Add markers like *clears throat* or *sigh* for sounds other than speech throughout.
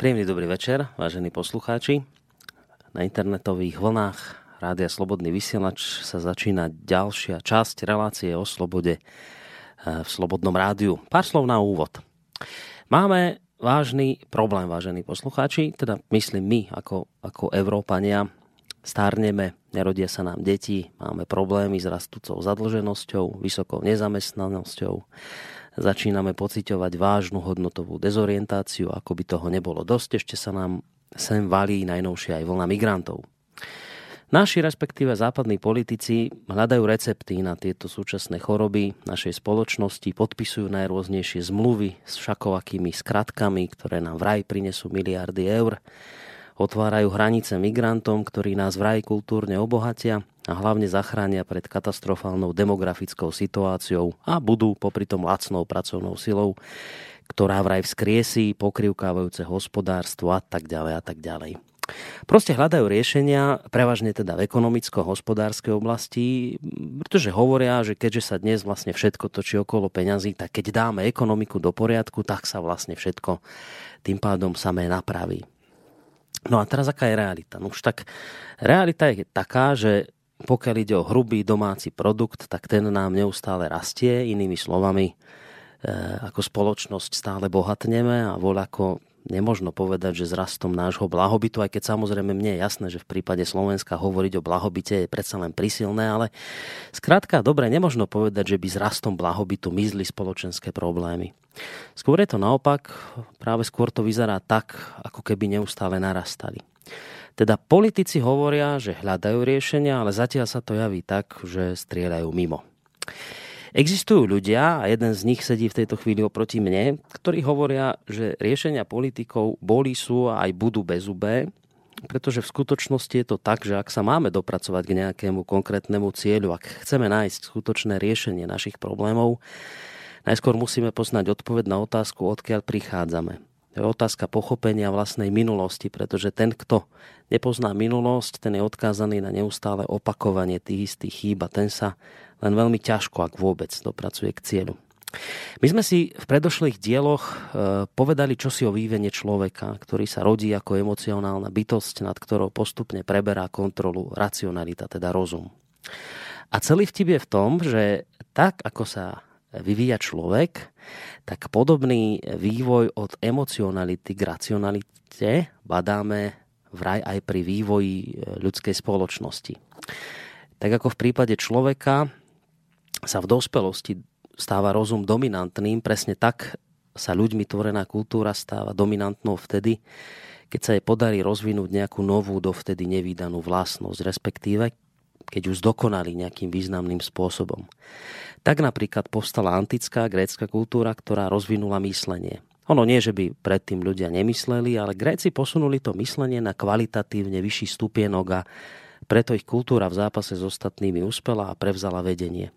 Príjemný dobrý večer, vážení poslucháči. Na internetových vlnách Rádia Slobodný vysielač sa začína ďalšia časť relácie o slobode eh, v Slobodnom rádiu. Pár slov na úvod. Máme vážny problém, vážení poslucháči, teda myslím my ako, ako Európania. Stárneme, nerodia sa nám deti, máme problémy s rastúcou zadlženosťou, vysokou nezamestnanosťou, začíname pociťovať vážnu hodnotovú dezorientáciu, ako by toho nebolo dosť, ešte sa nám sem valí najnovšie aj vlna migrantov. Naši respektíve západní politici hľadajú recepty na tieto súčasné choroby našej spoločnosti, podpisujú najrôznejšie zmluvy s všakovakými skratkami, ktoré nám vraj prinesú miliardy eur, otvárajú hranice migrantom, ktorí nás vraj kultúrne obohatia a hlavne zachránia pred katastrofálnou demografickou situáciou a budú popri tom lacnou pracovnou silou, ktorá vraj vzkriesí pokrivkávajúce hospodárstvo a tak ďalej a tak ďalej. Proste hľadajú riešenia, prevažne teda v ekonomicko-hospodárskej oblasti, pretože hovoria, že keďže sa dnes vlastne všetko točí okolo peňazí, tak keď dáme ekonomiku do poriadku, tak sa vlastne všetko tým pádom samé napraví. No a teraz aká je realita? No už tak realita je taká, že pokiaľ ide o hrubý domáci produkt, tak ten nám neustále rastie. Inými slovami, e, ako spoločnosť stále bohatneme a voľako nemožno povedať, že s rastom nášho blahobytu, aj keď samozrejme mne je jasné, že v prípade Slovenska hovoriť o blahobite je predsa len prisilné, ale skrátka, dobre, nemožno povedať, že by s rastom blahobytu mizli spoločenské problémy. Skôr je to naopak, práve skôr to vyzerá tak, ako keby neustále narastali. Teda politici hovoria, že hľadajú riešenia, ale zatiaľ sa to javí tak, že strieľajú mimo. Existujú ľudia, a jeden z nich sedí v tejto chvíli oproti mne, ktorí hovoria, že riešenia politikov boli sú a aj budú bezubé, pretože v skutočnosti je to tak, že ak sa máme dopracovať k nejakému konkrétnemu cieľu, ak chceme nájsť skutočné riešenie našich problémov, najskôr musíme poznať odpoveď na otázku, odkiaľ prichádzame. Je otázka pochopenia vlastnej minulosti, pretože ten, kto nepozná minulosť, ten je odkázaný na neustále opakovanie tých istých chýb a ten sa len veľmi ťažko, ak vôbec, dopracuje k cieľu. My sme si v predošlých dieloch e, povedali čosi o vývene človeka, ktorý sa rodí ako emocionálna bytosť, nad ktorou postupne preberá kontrolu racionalita, teda rozum. A celý vtip je v tom, že tak, ako sa vyvíja človek, tak podobný vývoj od emocionality k racionalite badáme vraj aj pri vývoji e, ľudskej spoločnosti. Tak ako v prípade človeka sa v dospelosti stáva rozum dominantným, presne tak sa ľuďmi tvorená kultúra stáva dominantnou vtedy, keď sa jej podarí rozvinúť nejakú novú, dovtedy nevýdanú vlastnosť, respektíve keď už zdokonali nejakým významným spôsobom. Tak napríklad povstala antická grécka kultúra, ktorá rozvinula myslenie. Ono nie, že by predtým ľudia nemysleli, ale Gréci posunuli to myslenie na kvalitatívne vyšší stupienok a preto ich kultúra v zápase s ostatnými uspela a prevzala vedenie.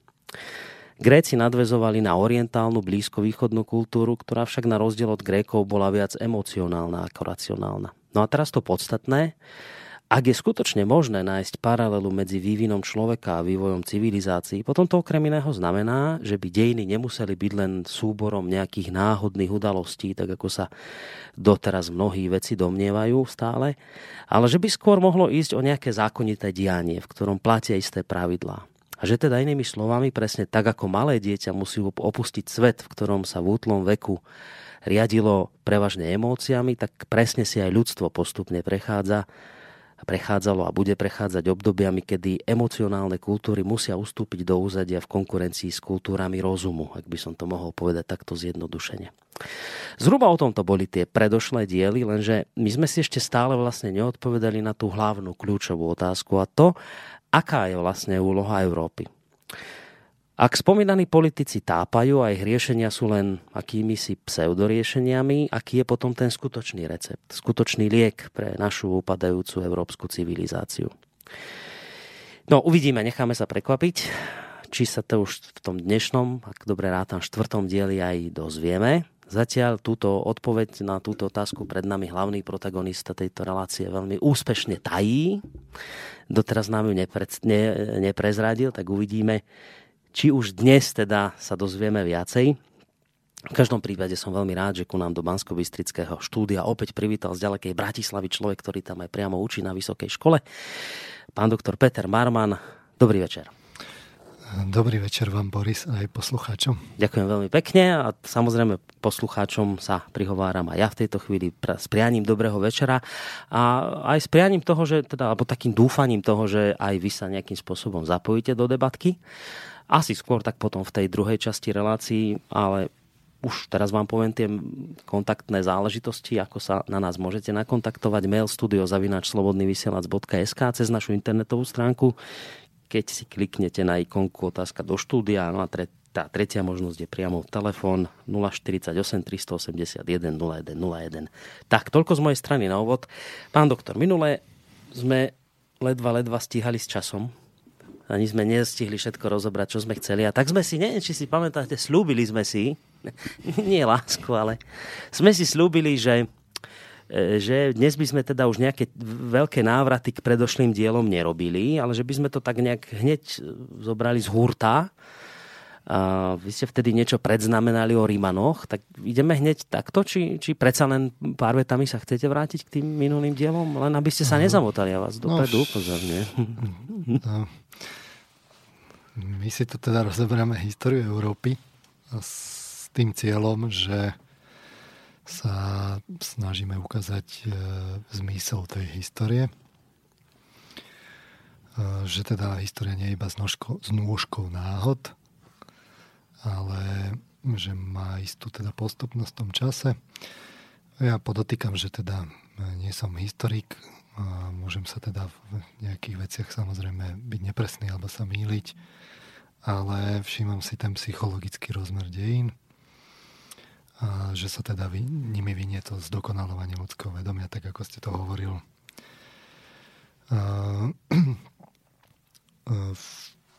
Gréci nadvezovali na orientálnu blízkovýchodnú kultúru, ktorá však na rozdiel od Grékov bola viac emocionálna ako racionálna. No a teraz to podstatné, ak je skutočne možné nájsť paralelu medzi vývinom človeka a vývojom civilizácií, potom to okrem iného znamená, že by dejiny nemuseli byť len súborom nejakých náhodných udalostí, tak ako sa doteraz mnohí veci domnievajú stále, ale že by skôr mohlo ísť o nejaké zákonité dianie, v ktorom platia isté pravidlá. A že teda inými slovami, presne tak ako malé dieťa musí opustiť svet, v ktorom sa v útlom veku riadilo prevažne emóciami, tak presne si aj ľudstvo postupne prechádza prechádzalo a bude prechádzať obdobiami, kedy emocionálne kultúry musia ustúpiť do úzadia v konkurencii s kultúrami rozumu, ak by som to mohol povedať takto zjednodušene. Zhruba o tomto boli tie predošlé diely, lenže my sme si ešte stále vlastne neodpovedali na tú hlavnú kľúčovú otázku a to, aká je vlastne úloha Európy. Ak spomínaní politici tápajú a ich riešenia sú len akými si pseudoriešeniami, aký je potom ten skutočný recept, skutočný liek pre našu upadajúcu európsku civilizáciu. No uvidíme, necháme sa prekvapiť, či sa to už v tom dnešnom, ak dobre rátam, štvrtom dieli aj dozvieme. Zatiaľ túto odpoveď na túto otázku pred nami hlavný protagonista tejto relácie veľmi úspešne tají. Doteraz nám ju nepre, ne, neprezradil, tak uvidíme, či už dnes teda sa dozvieme viacej. V každom prípade som veľmi rád, že ku nám do bansko štúdia opäť privítal z ďalekej Bratislavy človek, ktorý tam aj priamo učí na vysokej škole. Pán doktor Peter Marman, dobrý večer. Dobrý večer vám, Boris, aj poslucháčom. Ďakujem veľmi pekne a samozrejme poslucháčom sa prihováram aj ja v tejto chvíli s prianím dobrého večera a aj s prianím toho, že teda, alebo takým dúfaním toho, že aj vy sa nejakým spôsobom zapojíte do debatky. Asi skôr tak potom v tej druhej časti relácií, ale už teraz vám poviem tie kontaktné záležitosti, ako sa na nás môžete nakontaktovať. Mail studiozavinačslobodnyvysielac.sk cez našu internetovú stránku keď si kliknete na ikonku otázka do štúdia, no a tre, tá tretia možnosť je priamo telefón 048 381 0101. Tak, toľko z mojej strany na úvod. Pán doktor, minule sme ledva, ledva stíhali s časom. Ani sme nestihli všetko rozobrať, čo sme chceli. A tak sme si, neviem, či si pamätáte, slúbili sme si, *laughs* nie lásku, ale sme si slúbili, že E, že dnes by sme teda už nejaké veľké návraty k predošlým dielom nerobili, ale že by sme to tak nejak hneď zobrali z hurta. A vy ste vtedy niečo predznamenali o Rímanoch, tak ideme hneď takto, či, či predsa len pár vetami sa chcete vrátiť k tým minulým dielom, len aby ste sa nezamotali, ja vás dopredu no, upozorne. *laughs* No, my si to teda rozoberieme históriu Európy s tým cieľom, že sa snažíme ukázať e, zmysel tej histórie. E, že teda história nie je iba s nôžkou náhod, ale že má istú teda postupnosť v tom čase. Ja podotýkam, že teda nie som historik, a môžem sa teda v nejakých veciach samozrejme byť nepresný alebo sa míliť, ale všímam si ten psychologický rozmer dejín a že sa teda vy, nimi vynie to zdokonalovanie ľudského vedomia, tak ako ste to hovoril. A, *clears throat* v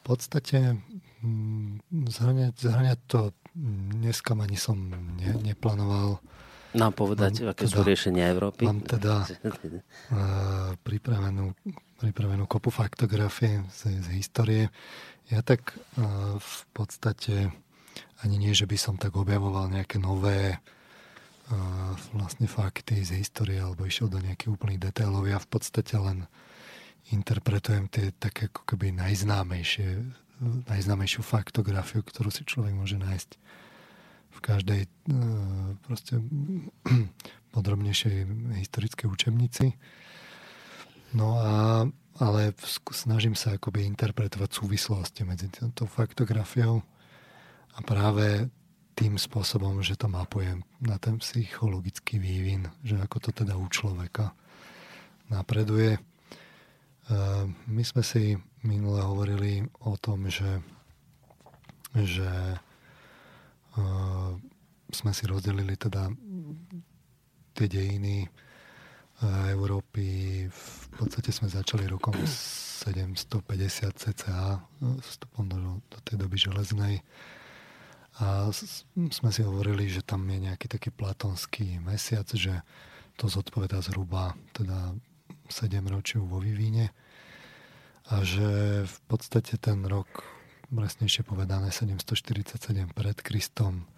podstate mm, zhrňať, zhrňať to dneska ani som ne, neplánoval. Nám povedať, mám aké teda, sú riešenia Európy? Mám teda uh, *laughs* pripravenú, pripravenú kopu faktografie z, z histórie. Ja tak uh, v podstate ani nie, že by som tak objavoval nejaké nové uh, vlastne fakty z histórie alebo išiel do nejakých úplných detailov. Ja v podstate len interpretujem tie také ako keby najznámejšie, najznámejšiu faktografiu, ktorú si človek môže nájsť v každej uh, proste *clears throat* podrobnejšej historickej učebnici. No a ale snažím sa akoby interpretovať súvislosti medzi tou faktografiou a práve tým spôsobom, že to mapujem na ten psychologický vývin, že ako to teda u človeka napreduje. E, my sme si minule hovorili o tom, že, že e, sme si rozdelili teda tie dejiny e, Európy. V podstate sme začali rokom 750 cca vstupom do, do tej doby železnej a sme si hovorili, že tam je nejaký taký platonský mesiac, že to zodpoveda zhruba teda 7 ročiu vo vývine a že v podstate ten rok, presnejšie povedané 747 pred Kristom,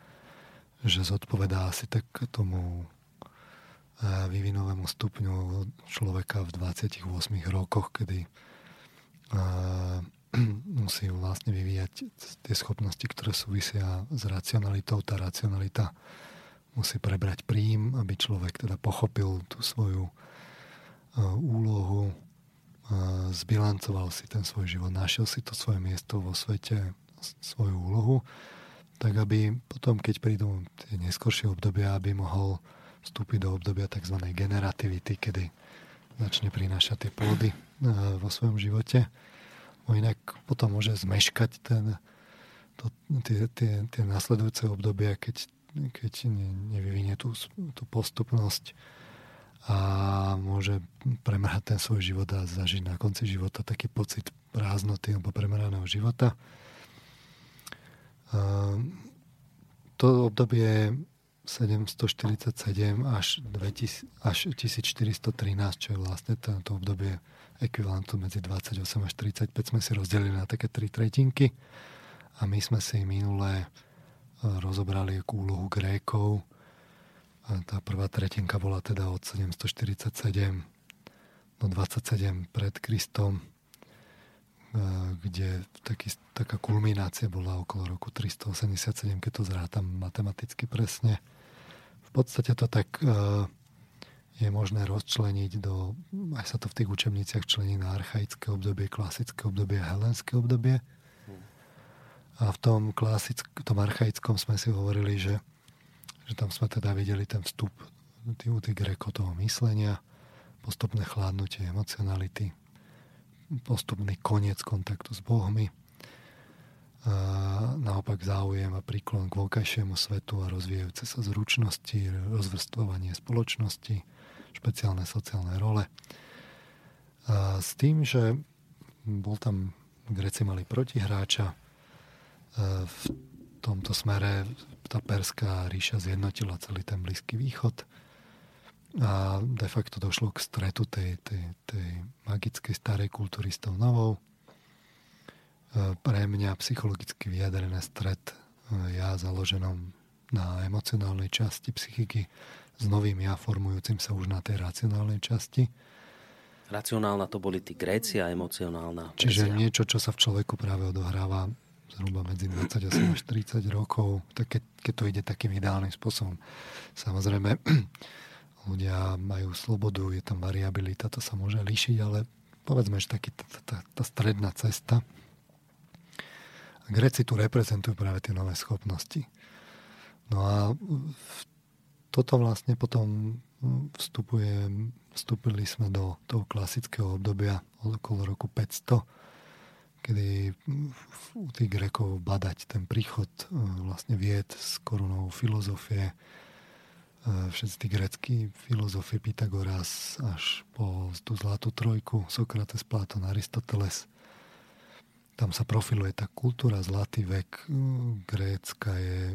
že zodpovedá asi tak tomu e, vývinovému stupňu človeka v 28 rokoch, kedy e, *clears throat* musí vlastne vyvíjať tie schopnosti, ktoré súvisia s racionalitou. Tá racionalita musí prebrať príjm, aby človek teda pochopil tú svoju úlohu, uh, zbilancoval si ten svoj život, našiel si to svoje miesto vo svete, svoju úlohu, tak aby potom, keď prídu tie neskoršie obdobia, aby mohol vstúpiť do obdobia tzv. generativity, kedy začne prinášať tie plody uh, vo svojom živote bo inak potom môže zmeškať ten, to, tie, tie, tie nasledujúce obdobia, keď, keď ne, nevyvinie tú, tú postupnosť a môže premerať ten svoj život a zažiť na konci života taký pocit prázdnoty alebo premeraného života. To obdobie 747 až, 2000, až 1413, čo je vlastne to obdobie ekvivalentu medzi 28 až 35 sme si rozdelili na také tri tretinky a my sme si minulé uh, rozobrali úlohu Grékov. A tá prvá tretinka bola teda od 747 do 27 pred Kristom, kde taký, taká kulminácia bola okolo roku 387, keď to zrátam matematicky presne. V podstate to tak je možné rozčleniť do, aj sa to v tých učebniciach člení na archaické obdobie, klasické obdobie, helenské obdobie. A v tom, klasick, v tom archaickom sme si hovorili, že, že tam sme teda videli ten vstup tých, tých greko toho myslenia, postupné chládnutie emocionality, postupný koniec kontaktu s bohmi, a naopak záujem a príklon k vonkajšiemu svetu a rozvíjajúce sa zručnosti, rozvrstvovanie spoločnosti, špeciálne sociálne role. A s tým, že bol tam, Greci mali protihráča, v tomto smere tá perská ríša zjednotila celý ten Blízky východ a de facto došlo k stretu tej, tej, tej magickej starej kultúry s tou novou. Pre mňa psychologicky vyjadrené stret ja založenom na emocionálnej časti psychiky s novým ja formujúcim sa už na tej racionálnej časti. Racionálna to boli tí Gréci a emocionálna. Čiže verzia. niečo, čo sa v človeku práve odohráva zhruba medzi 28 až 30 rokov, tak keď, keď to ide takým ideálnym spôsobom. Samozrejme, *clears throat* ľudia majú slobodu, je tam variabilita, to sa môže líšiť, ale povedzme, že taký, tá, tá, tá stredná cesta. Gréci tu reprezentujú práve tie nové schopnosti. No a toto vlastne potom vstupuje, vstúpili sme do toho klasického obdobia okolo roku 500, kedy u tých Grekov badať ten príchod e, vlastne vied s korunou filozofie, e, všetci tí greckí filozofi Pythagoras až po tú zlatú trojku Sokrates, Platón, Aristoteles. Tam sa profiluje tá kultúra, zlatý vek e, Grécka je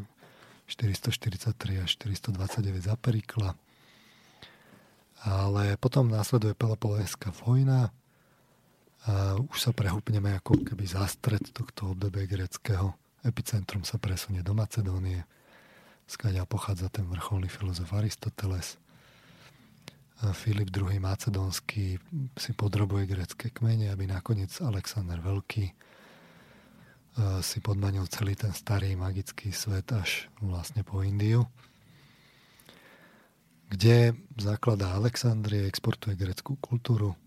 443 až 429 za Perikla. Ale potom následuje Pelopoléská vojna a už sa prehúpneme ako keby zástred tohto obdobia greckého. Epicentrum sa presunie do Macedónie, skáďa pochádza ten vrcholný filozof Aristoteles. A Filip II. Macedónsky si podrobuje grecké kmene, aby nakoniec Alexander Veľký si podmanil celý ten starý magický svet až vlastne po Indiu, kde zakladá Alexandrie, exportuje greckú kultúru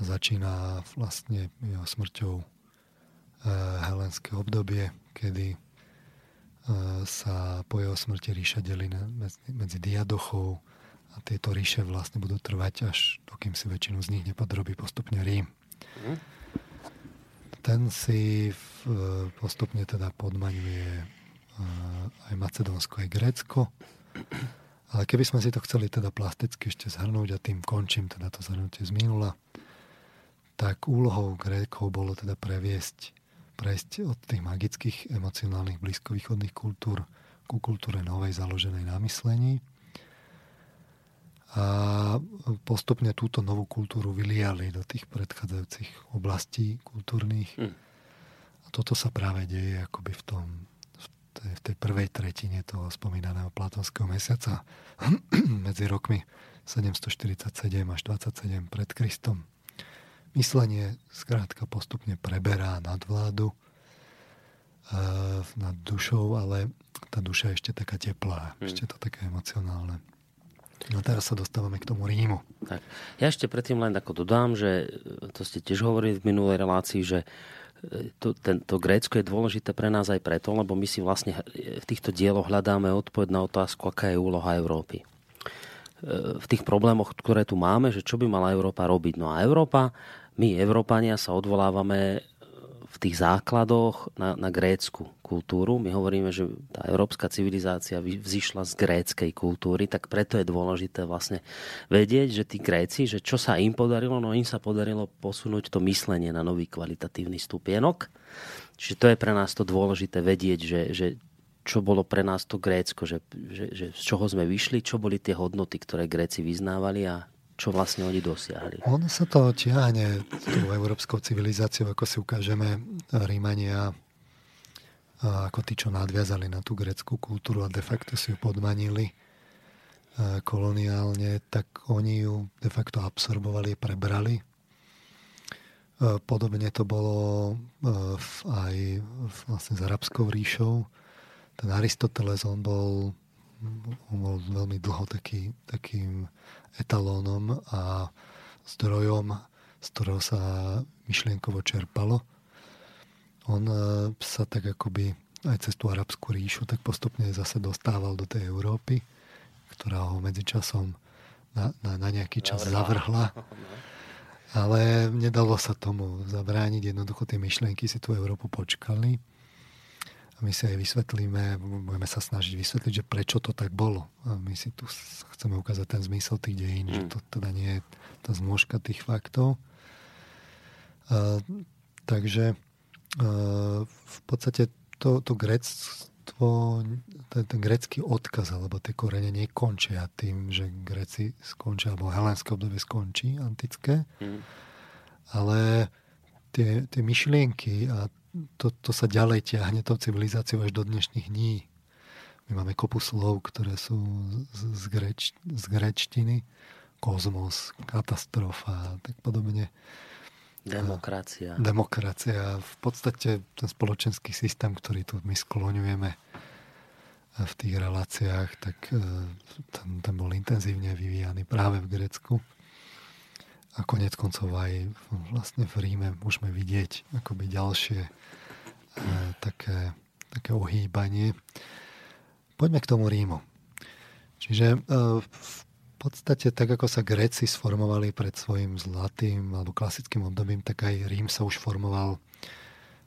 a začína vlastne jeho smrťou e, helenské obdobie, kedy e, sa po jeho smrti ríša delí medzi, diadochov a tieto ríše vlastne budú trvať až dokým si väčšinu z nich nepodrobí postupne Rím. Mm ten si e, postupne teda podmaňuje aj Macedónsko, aj Grécko. Ale keby sme si to chceli teda plasticky ešte zhrnúť a tým končím teda to zhrnutie z minula, tak úlohou Grékov bolo teda previesť, prejsť od tých magických emocionálnych blízkovýchodných kultúr ku kultúre novej založenej na myslení a postupne túto novú kultúru vyliali do tých predchádzajúcich oblastí kultúrnych. Mm. A toto sa práve deje akoby v tom tej, v tej prvej tretine toho spomínaného platonského mesiaca *clears throat* medzi rokmi 747 až 27 pred Kristom. Myslenie skrátka postupne preberá nadvládu e, nad dušou, ale tá duša je ešte taká teplá, mm. ešte to také emocionálne. No teraz sa dostávame k tomu Rímu. Tak. Ja ešte predtým len ako dodám, že to ste tiež hovorili v minulej relácii, že e, to, ten, to Grécko je dôležité pre nás aj preto, lebo my si vlastne v týchto dieloch hľadáme odpoveď na otázku, aká je úloha Európy. V tých problémoch, ktoré tu máme, že čo by mala Európa robiť. No a Európa, my, Európania, sa odvolávame v tých základoch na, na grécku kultúru. My hovoríme, že tá európska civilizácia vzýšla z gréckej kultúry, tak preto je dôležité vlastne vedieť, že tí Gréci, že čo sa im podarilo, no im sa podarilo posunúť to myslenie na nový kvalitatívny stupienok. Čiže to je pre nás to dôležité vedieť, že, že čo bolo pre nás to Grécko, že, že, že z čoho sme vyšli, čo boli tie hodnoty, ktoré Gréci vyznávali a čo vlastne oni dosiahli. Ono sa to ťahne tou európskou civilizáciou, ako si ukážeme, Rímania ako tí, čo nadviazali na tú greckú kultúru a de facto si ju podmanili koloniálne, tak oni ju de facto absorbovali, prebrali. Podobne to bolo aj vlastne s arabskou ríšou. Ten Aristoteles, on bol, on bol veľmi dlho taký, takým etalónom a zdrojom, z ktorého sa myšlienkovo čerpalo. On e, sa tak akoby aj cez tú arabskú ríšu tak postupne zase dostával do tej Európy, ktorá ho medzičasom na, na, na nejaký čas zavrhla. *laughs* Ale nedalo sa tomu zabrániť, jednoducho tie myšlienky si tú Európu počkali. A my si aj vysvetlíme, budeme sa snažiť vysvetliť, že prečo to tak bolo. A my si tu chceme ukázať ten zmysel tých dejín, mm. že to teda nie je tá zmôžka tých faktov. A, takže v podstate to, to grectvo, ten, ten grecký odkaz alebo tie korene nekončia tým, že Greci skončia, alebo helenské obdobie skončí, antické, mm. ale tie, tie myšlienky a to, to sa ďalej ťahne tou civilizáciou až do dnešných dní. My máme kopu slov, ktoré sú z, z, greč, z grečtiny, kozmos, katastrofa a tak podobne. Demokracia. Demokracia. V podstate ten spoločenský systém, ktorý tu my skloňujeme v tých reláciách, tak e, ten, ten bol intenzívne vyvíjaný práve v Grécku. A konec koncov aj vlastne v Ríme môžeme vidieť akoby ďalšie e, také, také ohýbanie. Poďme k tomu Rímu. Čiže e, v podstate tak, ako sa Gréci sformovali pred svojim zlatým alebo klasickým obdobím, tak aj Rím sa už formoval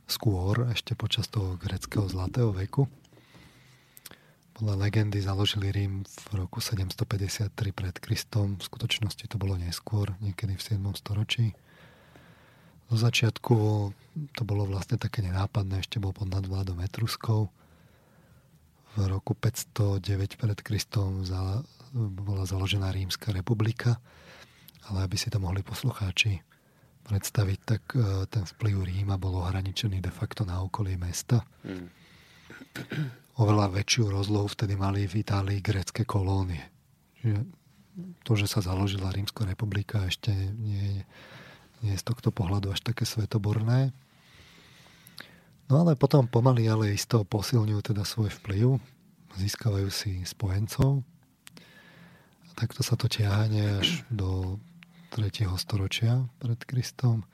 skôr, ešte počas toho greckého zlatého veku. Podľa legendy založili Rím v roku 753 pred Kristom. V skutočnosti to bolo neskôr, niekedy v 7. storočí. Do začiatku to bolo vlastne také nenápadné, ešte bol pod nadvládom Etruskov. V roku 509 pred Kristom bola založená Rímska republika, ale aby si to mohli poslucháči predstaviť, tak e, ten vplyv Ríma bol ohraničený de facto na okolie mesta. Mm. Oveľa väčšiu rozlohu vtedy mali v Itálii grecké kolónie. Čiže to, že sa založila Rímska republika, ešte nie, nie je z tohto pohľadu až také svetoborné. No ale potom pomaly, ale isto posilňujú teda svoj vplyv, získavajú si spojencov, takto sa to ťahne až do 3. storočia pred Kristom.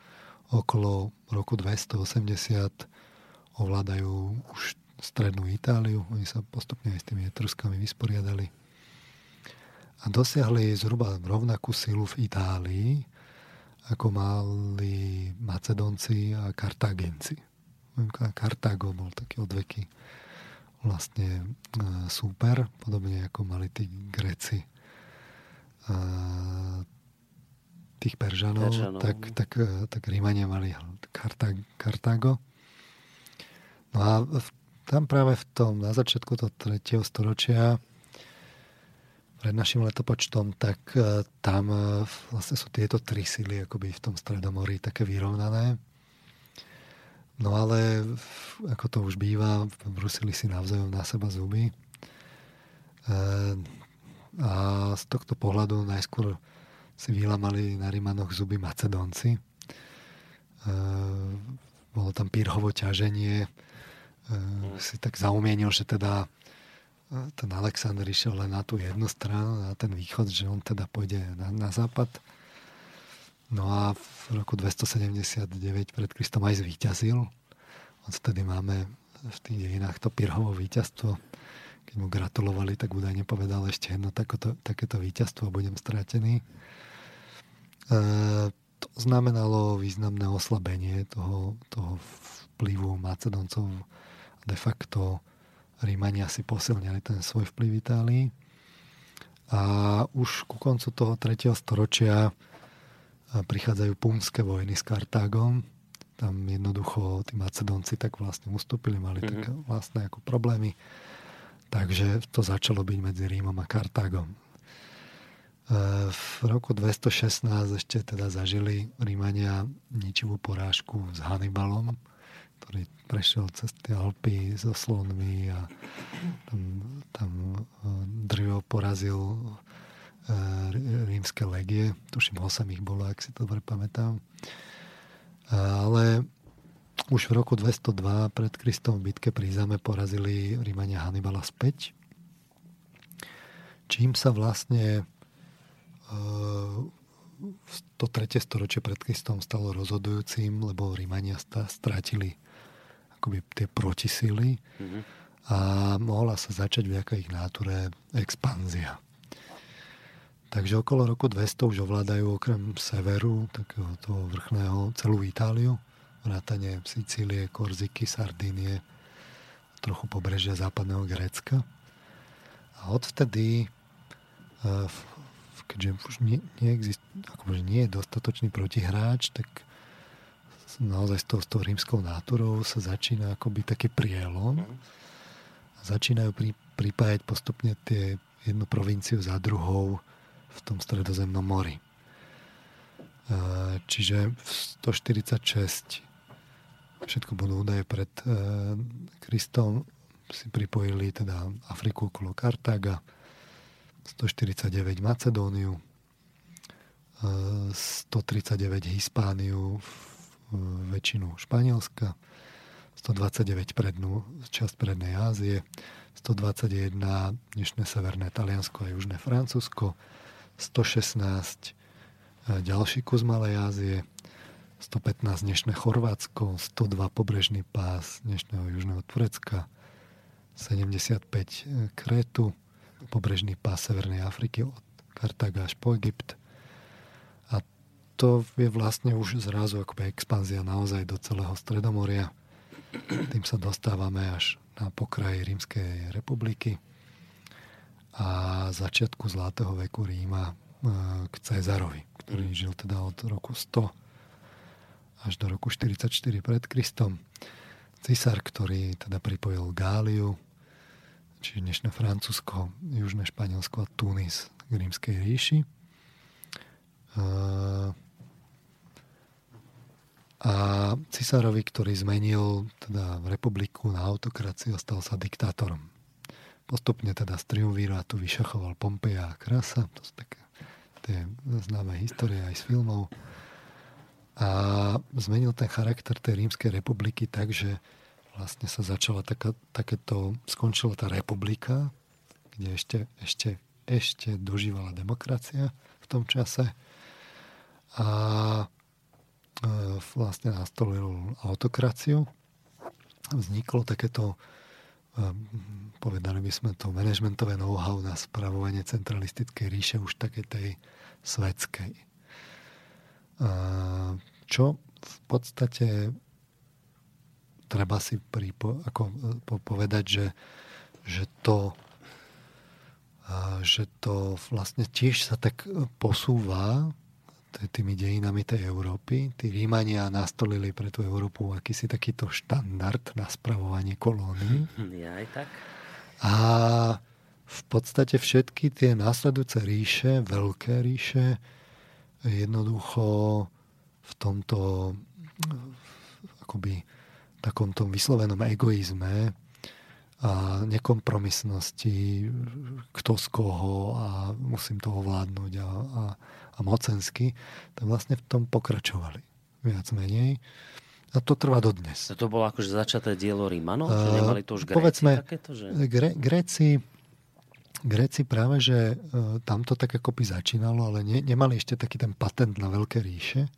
Okolo roku 280 ovládajú už strednú Itáliu. Oni sa postupne aj s tými Etruskami vysporiadali. A dosiahli zhruba rovnakú silu v Itálii, ako mali Macedonci a Kartágenci. Kartágo bol taký odveky vlastne e, súper, podobne ako mali tí Gréci tých Peržanov, Peržanov. Tak, tak, tak Rímania mali Kartag, Kartágo. No a v, tam práve v tom, na začiatku toho 3. storočia pred našim letopočtom, tak e, tam e, vlastne sú tieto tri síly akoby v tom Stredomorí také vyrovnané. No ale ako to už býva, brusili si navzájom na seba zuby. E, a z tohto pohľadu najskôr si vylamali na Rimanoch zuby Macedónci. Bolo tam pírhovo ťaženie. E, si tak zaumienil, že teda e, ten Alexander išiel len na tú jednu stranu, na ten východ, že on teda pôjde na, na západ. No a v roku 279 pred Kristom aj zvíťazil. Odtedy máme v tých dejinách to Pirhovo víťazstvo keď mu gratulovali, tak údajne povedal ešte jedno takoto, takéto víťazstvo budem stratený. E, to znamenalo významné oslabenie toho, toho vplyvu Macedoncov. De facto Rímania si posilňali ten svoj vplyv v Itálii. A už ku koncu toho 3. storočia prichádzajú punské vojny s Kartágom. Tam jednoducho tí Macedonci tak vlastne ustúpili, mali mm-hmm. také vlastné ako problémy Takže to začalo byť medzi Rímom a Kartágom. E, v roku 216 ešte teda zažili Rímania ničivú porážku s Hannibalom, ktorý prešiel cez tie Alpy so slonmi a tam, tam e, drvo porazil rímske legie. Tuším, 8 ich bolo, ak si to dobre pamätám. Ale už v roku 202 pred Kristom v bitke pri Zame porazili Rímania Hannibala späť. Čím sa vlastne to tretie storočie pred Kristom stalo rozhodujúcim, lebo Rímania strátili akoby tie protisily mm-hmm. a mohla sa začať vďaka ich náture expanzia. Takže okolo roku 200 už ovládajú okrem severu, takého toho vrchného, celú Itáliu, vrátane Sicílie, Korziky, Sardínie, trochu pobrežia západného Grécka. A odvtedy v keďže už nie, neexist, akože nie je dostatočný protihráč, tak naozaj s tou, s tou rímskou náturou sa začína akoby taký prielom a začínajú pri, pripájať postupne tie jednu provinciu za druhou v tom stredozemnom mori. Čiže v 146 všetko budú údaje pred e, Kristom si pripojili teda Afriku okolo Kartága, 149 Macedóniu, 139 e, Hispániu, väčšinu Španielska, 129 prednú, časť prednej Ázie, 121 dnešné severné Taliansko a južné Francúzsko, 116 e, ďalší kus Malej Ázie, 115 dnešné Chorvátsko, 102 pobrežný pás dnešného južného Turecka, 75 e, Krétu, pobrežný pás Severnej Afriky od Kartaga až po Egypt. To je vlastne už zrazu akoby expanzia naozaj do celého Stredomoria. Tým sa dostávame až na pokraj Rímskej republiky a začiatku Zlatého veku Ríma e, k Cezarovi, ktorý mm. žil teda od roku 100 až do roku 44 pred Kristom. Cisár, ktorý teda pripojil Gáliu, čiže dnešné Francúzsko, Južné Španielsko a Tunis k rímskej ríši. A cisárovi, ktorý zmenil teda republiku na autokraciu, stal sa diktátorom. Postupne teda z triumvírátu vyšachoval Pompeja a Krasa, to sú také tie známe histórie aj z filmov. A zmenil ten charakter tej rímskej republiky tak, že vlastne sa začala taká, takéto, skončila tá republika, kde ešte, ešte, ešte dožívala demokracia v tom čase a vlastne nastolil autokraciu. Vzniklo takéto, e, povedali by sme to, manažmentové know-how na spravovanie centralistickej ríše už takej tej svetskej. Čo v podstate treba si pripo, ako, po, povedať, že, že to že to vlastne tiež sa tak posúva tými dejinami tej Európy. Tí Rímania nastolili pre tú Európu akýsi takýto štandard na spravovanie kolónií. Ja aj tak. A v podstate všetky tie následujúce ríše, veľké ríše, jednoducho v tomto akoby takom tom vyslovenom egoizme a nekompromisnosti, kto z koho a musím to ovládnuť a, a, a mocensky, tak vlastne v tom pokračovali viac menej. A to trvá dodnes. A to bolo akože začaté dielo Rímanov? Že nemali to už Gréci Povedzme, takéto? Že... Gre, Gréci, Gréci práve, že uh, tam to tak ako by začínalo, ale ne, nemali ešte taký ten patent na veľké ríše.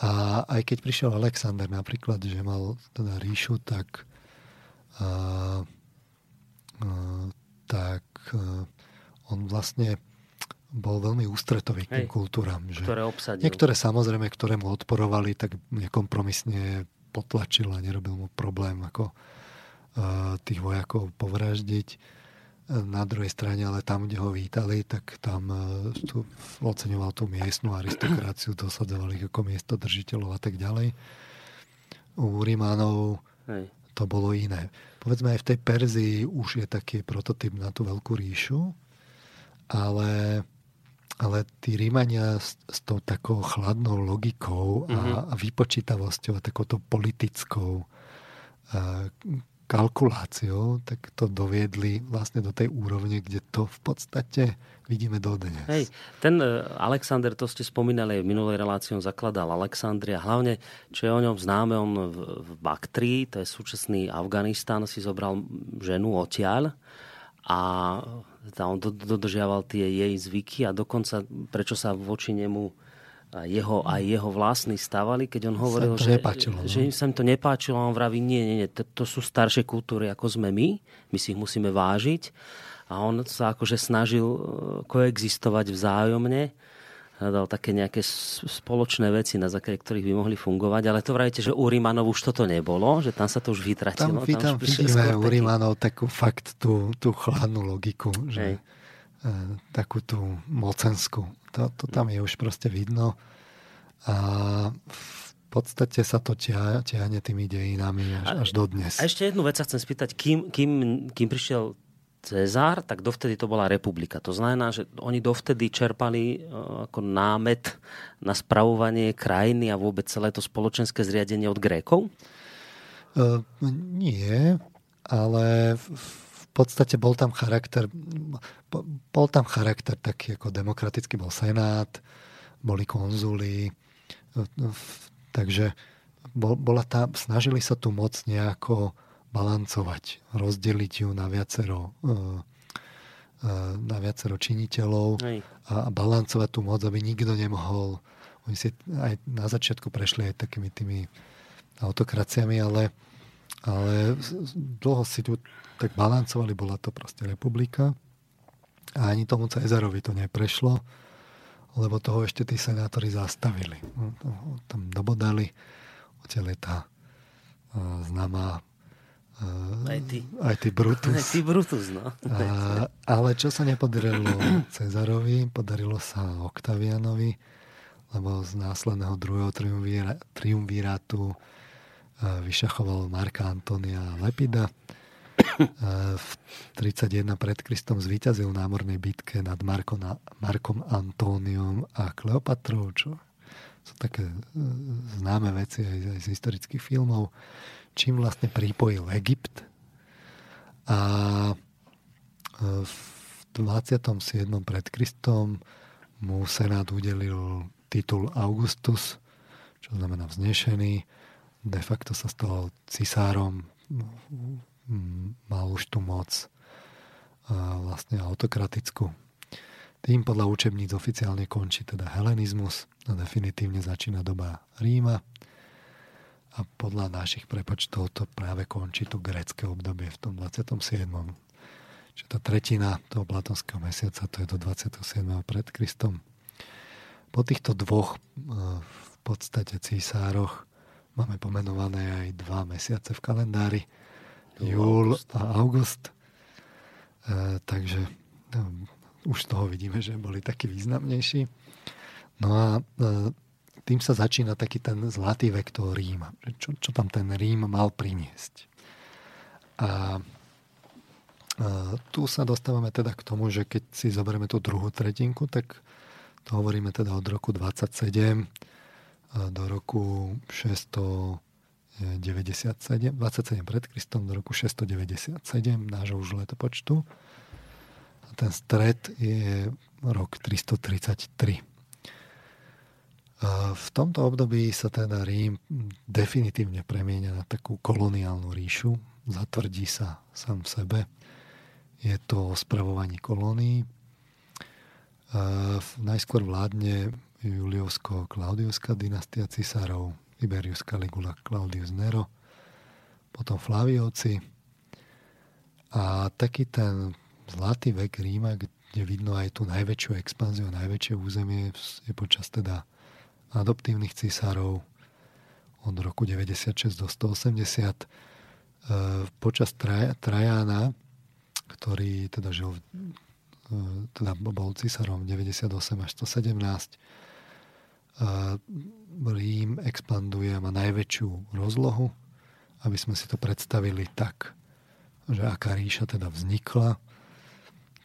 A aj keď prišiel Alexander napríklad, že mal teda ríšu, tak a, a, tak a, on vlastne bol veľmi ústretový k tým Hej, kultúram. Že ktoré obsadil. Niektoré samozrejme, ktoré mu odporovali, tak nekompromisne potlačil a nerobil mu problém ako tých vojakov povraždiť na druhej strane, ale tam, kde ho vítali, tak tam e, tu, oceňoval tú miestnú aristokraciu, dosadzoval ich ako miesto držiteľov a tak ďalej. U Rímanov to bolo iné. Povedzme aj v tej Perzii už je taký prototyp na tú veľkú ríšu, ale ale tí Rímania s, s tou takou chladnou logikou a, mm-hmm. a vypočítavosťou a takouto politickou a, kalkuláciou, tak to doviedli vlastne do tej úrovne, kde to v podstate vidíme dodnes. Hej, ten e, Alexander, to ste spomínali v minulej relácii, on zakladal Alexandria. Hlavne, čo je o ňom známe, on v, v Baktrii, to je súčasný Afganistan, si zobral ženu odtiaľ a on dodržiaval tie jej zvyky a dokonca, prečo sa voči nemu jeho, aj jeho vlastní stavali, keď on hovoril, že, nepáčilo, no? že im sa im to nepáčilo a on vraví, nie, nie, nie, to, to sú staršie kultúry ako sme my, my si ich musíme vážiť a on sa akože snažil e, koexistovať vzájomne dal také nejaké spoločné veci, na základe ktorých by mohli fungovať, ale to vravíte, že u Rímanov už toto nebolo, že tam sa to už vytratilo. Tam, tam, tam vidíme u Rímanov takú fakt tú, tú chladnú logiku, že Hej. E, takú tú mocenskú. To, to tam je už proste vidno. A v podstate sa to ťahne tými dejinami až, až do dnes. A ešte jednu vec sa chcem spýtať. Kým, kým, kým prišiel Cezar, tak dovtedy to bola republika. To znamená, že oni dovtedy čerpali e, ako námet na spravovanie krajiny a vôbec celé to spoločenské zriadenie od Grékov? Uh, nie, ale v, podstate bol tam charakter, bol tam charakter taký ako demokratický, bol senát, boli konzuli, takže bola tá, snažili sa tu moc nejako balancovať, rozdeliť ju na viacero, e, e, na viacero činiteľov a balancovať tú moc, aby nikto nemohol. Oni si aj na začiatku prešli aj takými tými autokraciami, ale, ale dlho si tu tak balancovali, bola to proste republika. A ani tomu Cezarovi to neprešlo, lebo toho ešte tí senátori zastavili. No, tam dobodali, odtiaľ je tá známa aj ty. Aj ty Brutus. Aj ty Brutus, no. A, ale čo sa nepodarilo Cezarovi, podarilo sa Oktavianovi, lebo z následného druhého triumvirátu vyšachoval Marka Antonia Lepida v 31 pred Kristom zvíťazil v námornej bitke nad Markom, Markom Antóniom a Kleopatrou, čo sú také známe veci aj, aj z historických filmov, čím vlastne pripojil Egypt. A e, v 27. pred Kristom mu Senát udelil titul Augustus, čo znamená vznešený. De facto sa stal cisárom mal už tú moc vlastne autokratickú. Tým podľa učebníc oficiálne končí teda helenizmus a definitívne začína doba Ríma a podľa našich prepočtov to práve končí to grecké obdobie v tom 27. Čiže tá tretina toho platonského mesiaca to je do 27. pred Kristom. Po týchto dvoch v podstate císároch máme pomenované aj dva mesiace v kalendári júl a august. E, takže no, už toho vidíme, že boli takí významnejší. No a e, tým sa začína taký ten zlatý vek toho Ríma. Čo, čo tam ten Rím mal priniesť. A tu sa dostávame teda k tomu, že keď si zoberieme tú druhú tretinku, tak to hovoríme teda od roku 27 e, do roku 600 97, 27 pred Kristom do roku 697 nášho už letopočtu. A ten stred je rok 333. V tomto období sa teda Rím definitívne premieňa na takú koloniálnu ríšu. Zatvrdí sa sám sebe. Je to spravovaní kolónií. Najskôr vládne Juliovsko-Klaudiovská dynastia cisárov Tiberius Caligula, Claudius Nero, potom Flaviovci a taký ten zlatý vek Ríma, kde vidno aj tú najväčšiu expanziu, najväčšie územie je počas teda adoptívnych císarov od roku 96 do 180 e, počas Trajána, ktorý teda žil e, teda bol císarom 98 až 117 Rím expanduje a má najväčšiu rozlohu, aby sme si to predstavili tak, že aká ríša teda vznikla,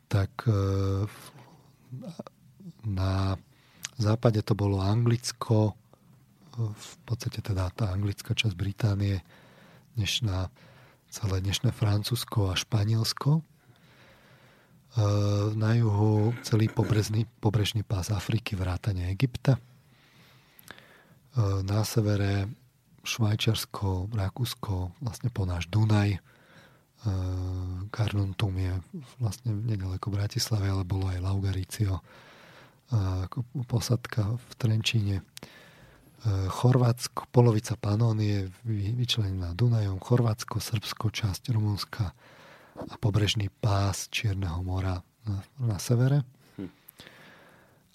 tak e, na západe to bolo Anglicko, v podstate teda tá anglická časť Británie, dnešná, celé dnešné Francúzsko a Španielsko. Na juhu celý pobrežný, pobrežný pás Afriky, vrátane Egypta. Na severe Švajčiarsko, Rakúsko, vlastne po náš Dunaj. Karnuntum je vlastne nedaleko Bratislavy, ale bolo aj Laugaricio ako posadka v Trenčíne. Chorvátsko, polovica Panónie vyčlenená Dunajom, Chorvátsko, Srbsko, časť Rumunska a pobrežný pás Čierneho mora na, na severe. Hm.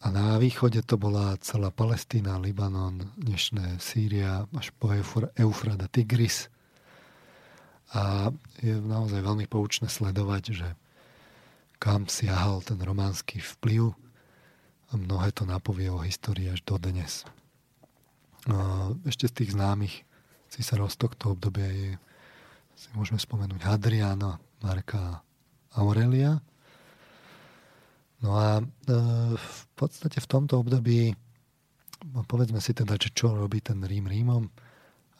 A na východe to bola celá Palestína, Libanon, dnešné Sýria, až po Eufrada Tigris. A je naozaj veľmi poučné sledovať, že kam siahal ten románsky vplyv. Mnohé to napovie o histórii až do dnes. Ešte z tých známych císarov z tohto obdobia je, si môžeme spomenúť Hadriana, Marka Aurelia. No a e, v podstate v tomto období no povedzme si teda, že čo robí ten Rím Rímom.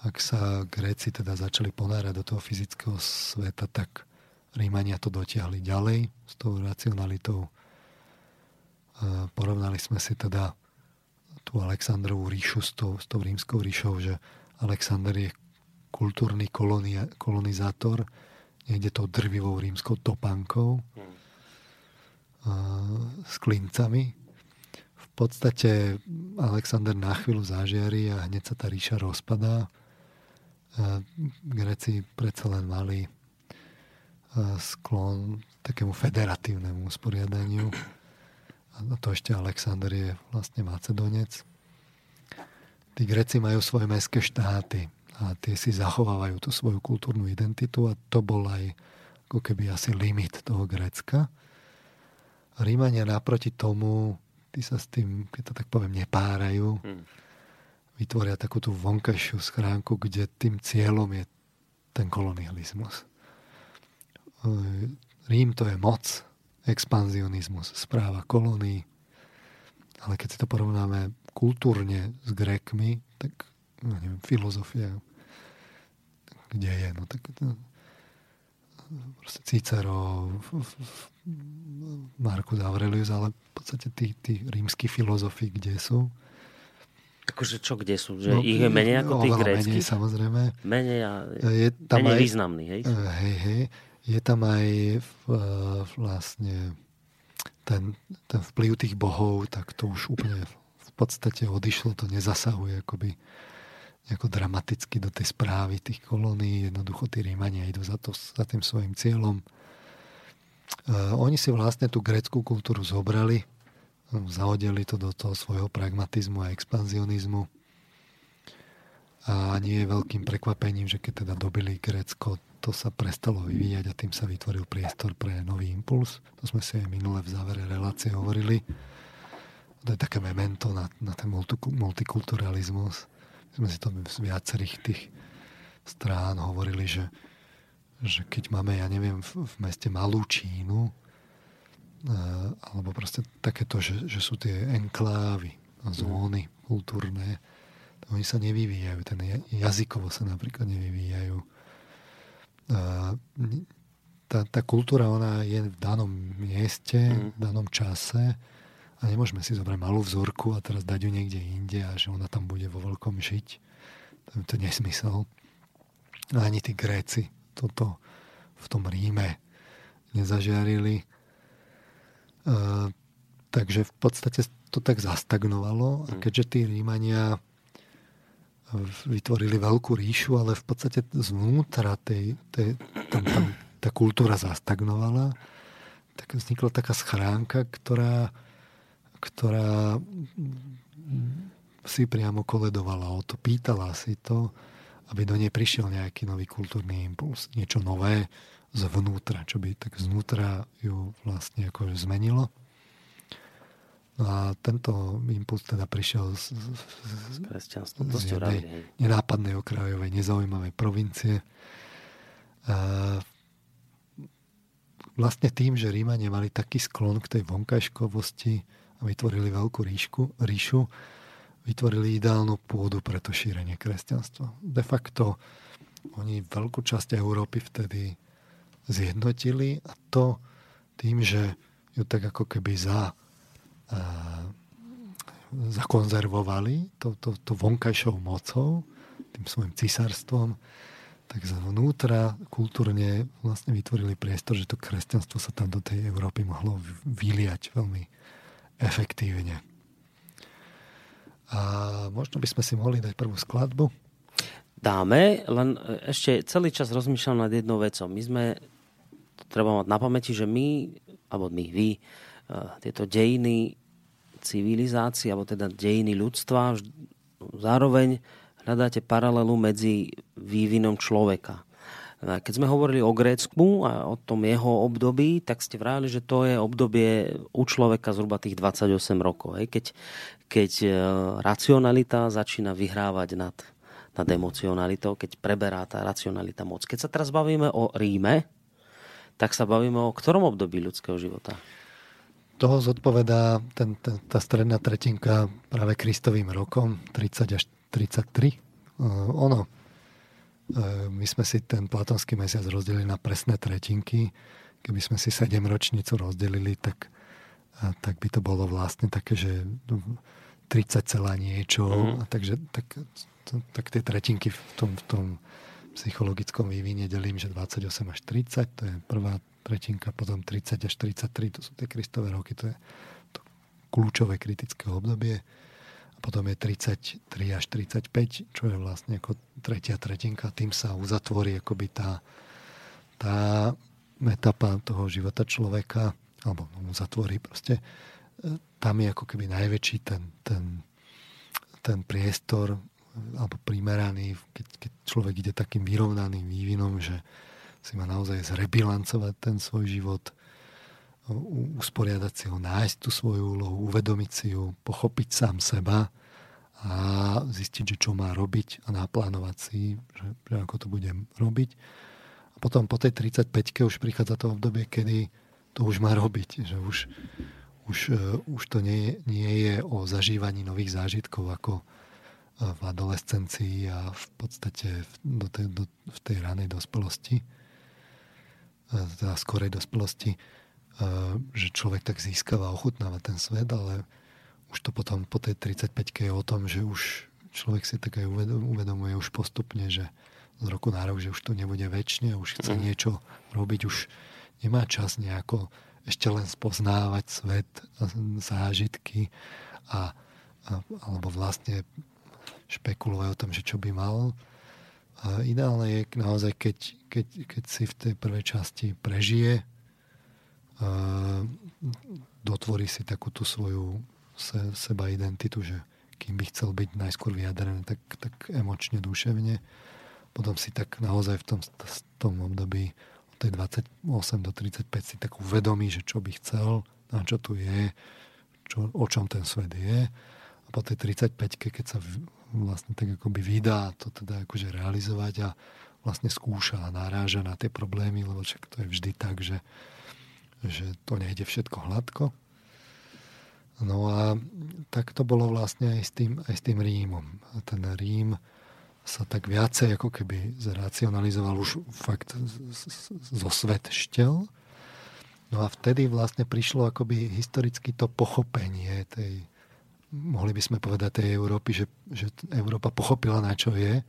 Ak sa Gréci teda začali ponárať do toho fyzického sveta, tak Rímania to dotiahli ďalej s tou racionalitou. Porovnali sme si teda tú Alexandrovú ríšu s tou, s tou rímskou ríšou, že Alexander je kultúrny kolonia, kolonizátor, nejde tou drvivou rímskou topánkou hmm. s klincami. V podstate Alexander na chvíľu zažiari a hneď sa tá ríša rozpadá. Greci predsa len mali sklon takému federatívnemu usporiadaniu a to ešte Alexander je vlastne Macedonec. Tí Greci majú svoje mestské štáty a tie si zachovávajú tú svoju kultúrnu identitu a to bol aj ako keby asi limit toho Grécka. Rímania naproti tomu, tí sa s tým, keď to tak poviem, nepárajú. Hmm. Vytvoria takú tú vonkajšiu schránku, kde tým cieľom je ten kolonializmus. Rím to je moc, expanzionizmus, správa kolónií. Ale keď si to porovnáme kultúrne s Grékmi, tak no neviem, filozofia, kde je, no tak no, proste Cicero, Marcus Aurelius, ale v podstate tí, tí rímsky filozofi, kde sú. Akože čo, kde sú? Že no, ich je menej ako tých gréckých? Menej, samozrejme. Menej a je tam menej aj, významný, hej? Hej, hej je tam aj vlastne ten, ten vplyv tých bohov, tak to už úplne v podstate odišlo, to nezasahuje akoby nejako dramaticky do tej správy tých kolónií. Jednoducho tí Rímania idú za, to, za tým svojim cieľom. Uh, oni si vlastne tú greckú kultúru zobrali, zahodili to do toho svojho pragmatizmu a expanzionizmu. A nie je veľkým prekvapením, že keď teda dobili Grécko, to sa prestalo vyvíjať a tým sa vytvoril priestor pre nový impuls. To sme si aj minule v závere relácie hovorili. To je také memento na, na ten multikulturalizmus. My sme si to z viacerých tých strán hovorili, že, že keď máme, ja neviem, v, v meste malú Čínu, e, alebo proste takéto, že, že sú tie enklávy a zóny kultúrne, oni sa nevyvíjajú. Ten jazykovo sa napríklad nevyvíjajú tá, tá kultúra, ona je v danom mieste, mm. v danom čase a nemôžeme si zobrať malú vzorku a teraz dať ju niekde inde a že ona tam bude vo veľkom žiť. To je to nesmysel. A ani tí Gréci toto v tom Ríme nezažiarili. Uh, takže v podstate to tak zastagnovalo a mm. keďže tí Rímania vytvorili veľkú ríšu, ale v podstate zvnútra tej, tej, tam, tam tá kultúra zastagnovala, tak vznikla taká schránka, ktorá, ktorá si priamo koledovala o to, pýtala si to, aby do nej prišiel nejaký nový kultúrny impuls, niečo nové zvnútra, čo by tak znútra ju vlastne akože zmenilo. No a tento impuls teda prišiel z, z, z, z jednej nenápadnej okrajovej, nezaujímavej provincie. A vlastne tým, že Rímania mali taký sklon k tej vonkajškovosti a vytvorili veľkú ríšku, ríšu, vytvorili ideálnu pôdu pre to šírenie kresťanstva. De facto oni veľkú časť Európy vtedy zjednotili a to tým, že ju tak ako keby za, zakonzervovali to, to, to vonkajšou mocou, tým svojim cisárstvom, tak zvnútra kultúrne vlastne vytvorili priestor, že to kresťanstvo sa tam do tej Európy mohlo vyliať veľmi efektívne. A možno by sme si mohli dať prvú skladbu. Dáme, len ešte celý čas rozmýšľam nad jednou vecou. My sme, treba mať na pamäti, že my, alebo my, vy, e, tieto dejiny civilizácie, alebo teda dejiny ľudstva, zároveň hľadáte paralelu medzi vývinom človeka. Keď sme hovorili o Grécku a o tom jeho období, tak ste vrali, že to je obdobie u človeka zhruba tých 28 rokov. Keď, keď e, racionalita začína vyhrávať nad, nad emocionalitou, keď preberá tá racionalita moc. Keď sa teraz bavíme o Ríme, tak sa bavíme o ktorom období ľudského života? Toho zodpovedá ten, ten, tá stredná tretinka práve Kristovým rokom, 30 až 33. Uh, ono, uh, my sme si ten platonský mesiac rozdelili na presné tretinky. Keby sme si 7 ročnicu rozdelili, tak, uh, tak by to bolo vlastne také, že 30 celá niečo. Mm. A takže tak, to, tak tie tretinky v tom, v tom psychologickom vývine delím, že 28 až 30, to je prvá tretinka, potom 30 až 33, to sú tie Kristové roky, to je to kľúčové kritické obdobie. Potom je 33 až 35, čo je vlastne ako tretia tretinka, tým sa uzatvorí akoby tá, tá etapa toho života človeka, alebo uzatvorí proste, e, tam je ako keby najväčší ten, ten, ten priestor, alebo primeraný, keď, keď človek ide takým vyrovnaným vývinom, že si má naozaj zrebilancovať ten svoj život, usporiadať si ho, nájsť tú svoju úlohu, uvedomiť si ju, pochopiť sám seba a zistiť, že čo má robiť a naplánovať si, že, že ako to budem robiť. A potom po tej 35-ke už prichádza to obdobie, kedy to už má robiť, že už, už, uh, už to nie, nie je o zažívaní nových zážitkov ako uh, v adolescencii a v podstate do tej, do, v tej ranej dospelosti, teda skorej dospelosti, že človek tak získava a ochutnáva ten svet, ale už to potom po tej 35 je o tom, že už človek si tak aj uvedomuje už postupne, že z roku na rok, že už to nebude väčšine, už chce mm. niečo robiť, už nemá čas nejako ešte len spoznávať svet, zážitky a, a, alebo vlastne špekulovať o tom, že čo by mal. A ideálne je naozaj, keď, keď, keď si v tej prvej časti prežije, dotvorí si takú tú svoju se, seba identitu, že kým by chcel byť najskôr vyjadrený, tak, tak emočne, duševne. Potom si tak naozaj v tom, v tom období od tej 28 do 35 si tak uvedomí, že čo by chcel, na čo tu je, čo, o čom ten svet je. A po tej 35 keď sa vlastne tak akoby vydá to teda akože realizovať a vlastne skúša a naráža na tie problémy, lebo však to je vždy tak, že že to nejde všetko hladko. No a tak to bolo vlastne aj s tým, aj s tým Rímom. A ten Rím sa tak viacej ako keby zracionalizoval už fakt zo svet štel. No a vtedy vlastne prišlo akoby historicky to pochopenie tej, mohli by sme povedať tej Európy, že, že Európa pochopila na čo je.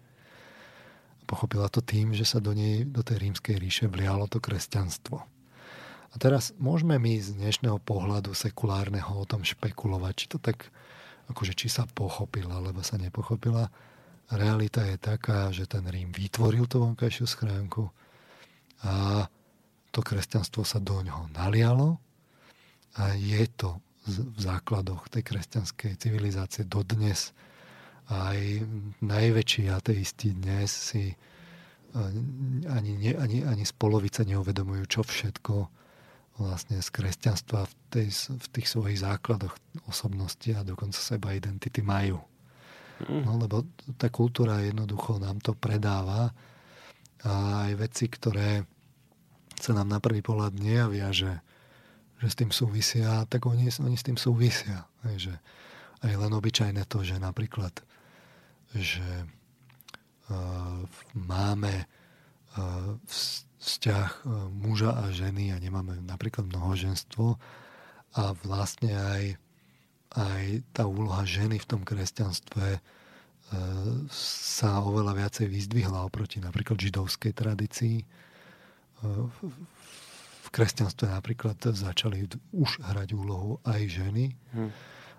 Pochopila to tým, že sa do nej, do tej rímskej ríše vlialo to kresťanstvo. A teraz môžeme my z dnešného pohľadu sekulárneho o tom špekulovať, či to tak, akože či sa pochopila, alebo sa nepochopila. Realita je taká, že ten Rím vytvoril tú vonkajšiu schránku a to kresťanstvo sa do ňoho nalialo a je to v základoch tej kresťanskej civilizácie dodnes. Aj najväčší ateisti dnes si eh, ani, ani, ani z polovice neuvedomujú, čo všetko vlastne z kresťanstva v, tej, v tých svojich základoch osobnosti a dokonca seba identity majú. Mm. No lebo tá kultúra jednoducho nám to predáva a aj veci, ktoré sa nám na prvý pohľad nejavia, že, že s tým súvisia, tak oni, oni s tým súvisia. Že aj len obyčajné to, že napríklad, že uh, máme uh, vzťah uh, muža a ženy a nemáme napríklad mnohoženstvo a vlastne aj, aj tá úloha ženy v tom kresťanstve sa oveľa viacej vyzdvihla oproti napríklad židovskej tradícii. Kresťanstve napríklad začali už hrať úlohu aj ženy. Hmm.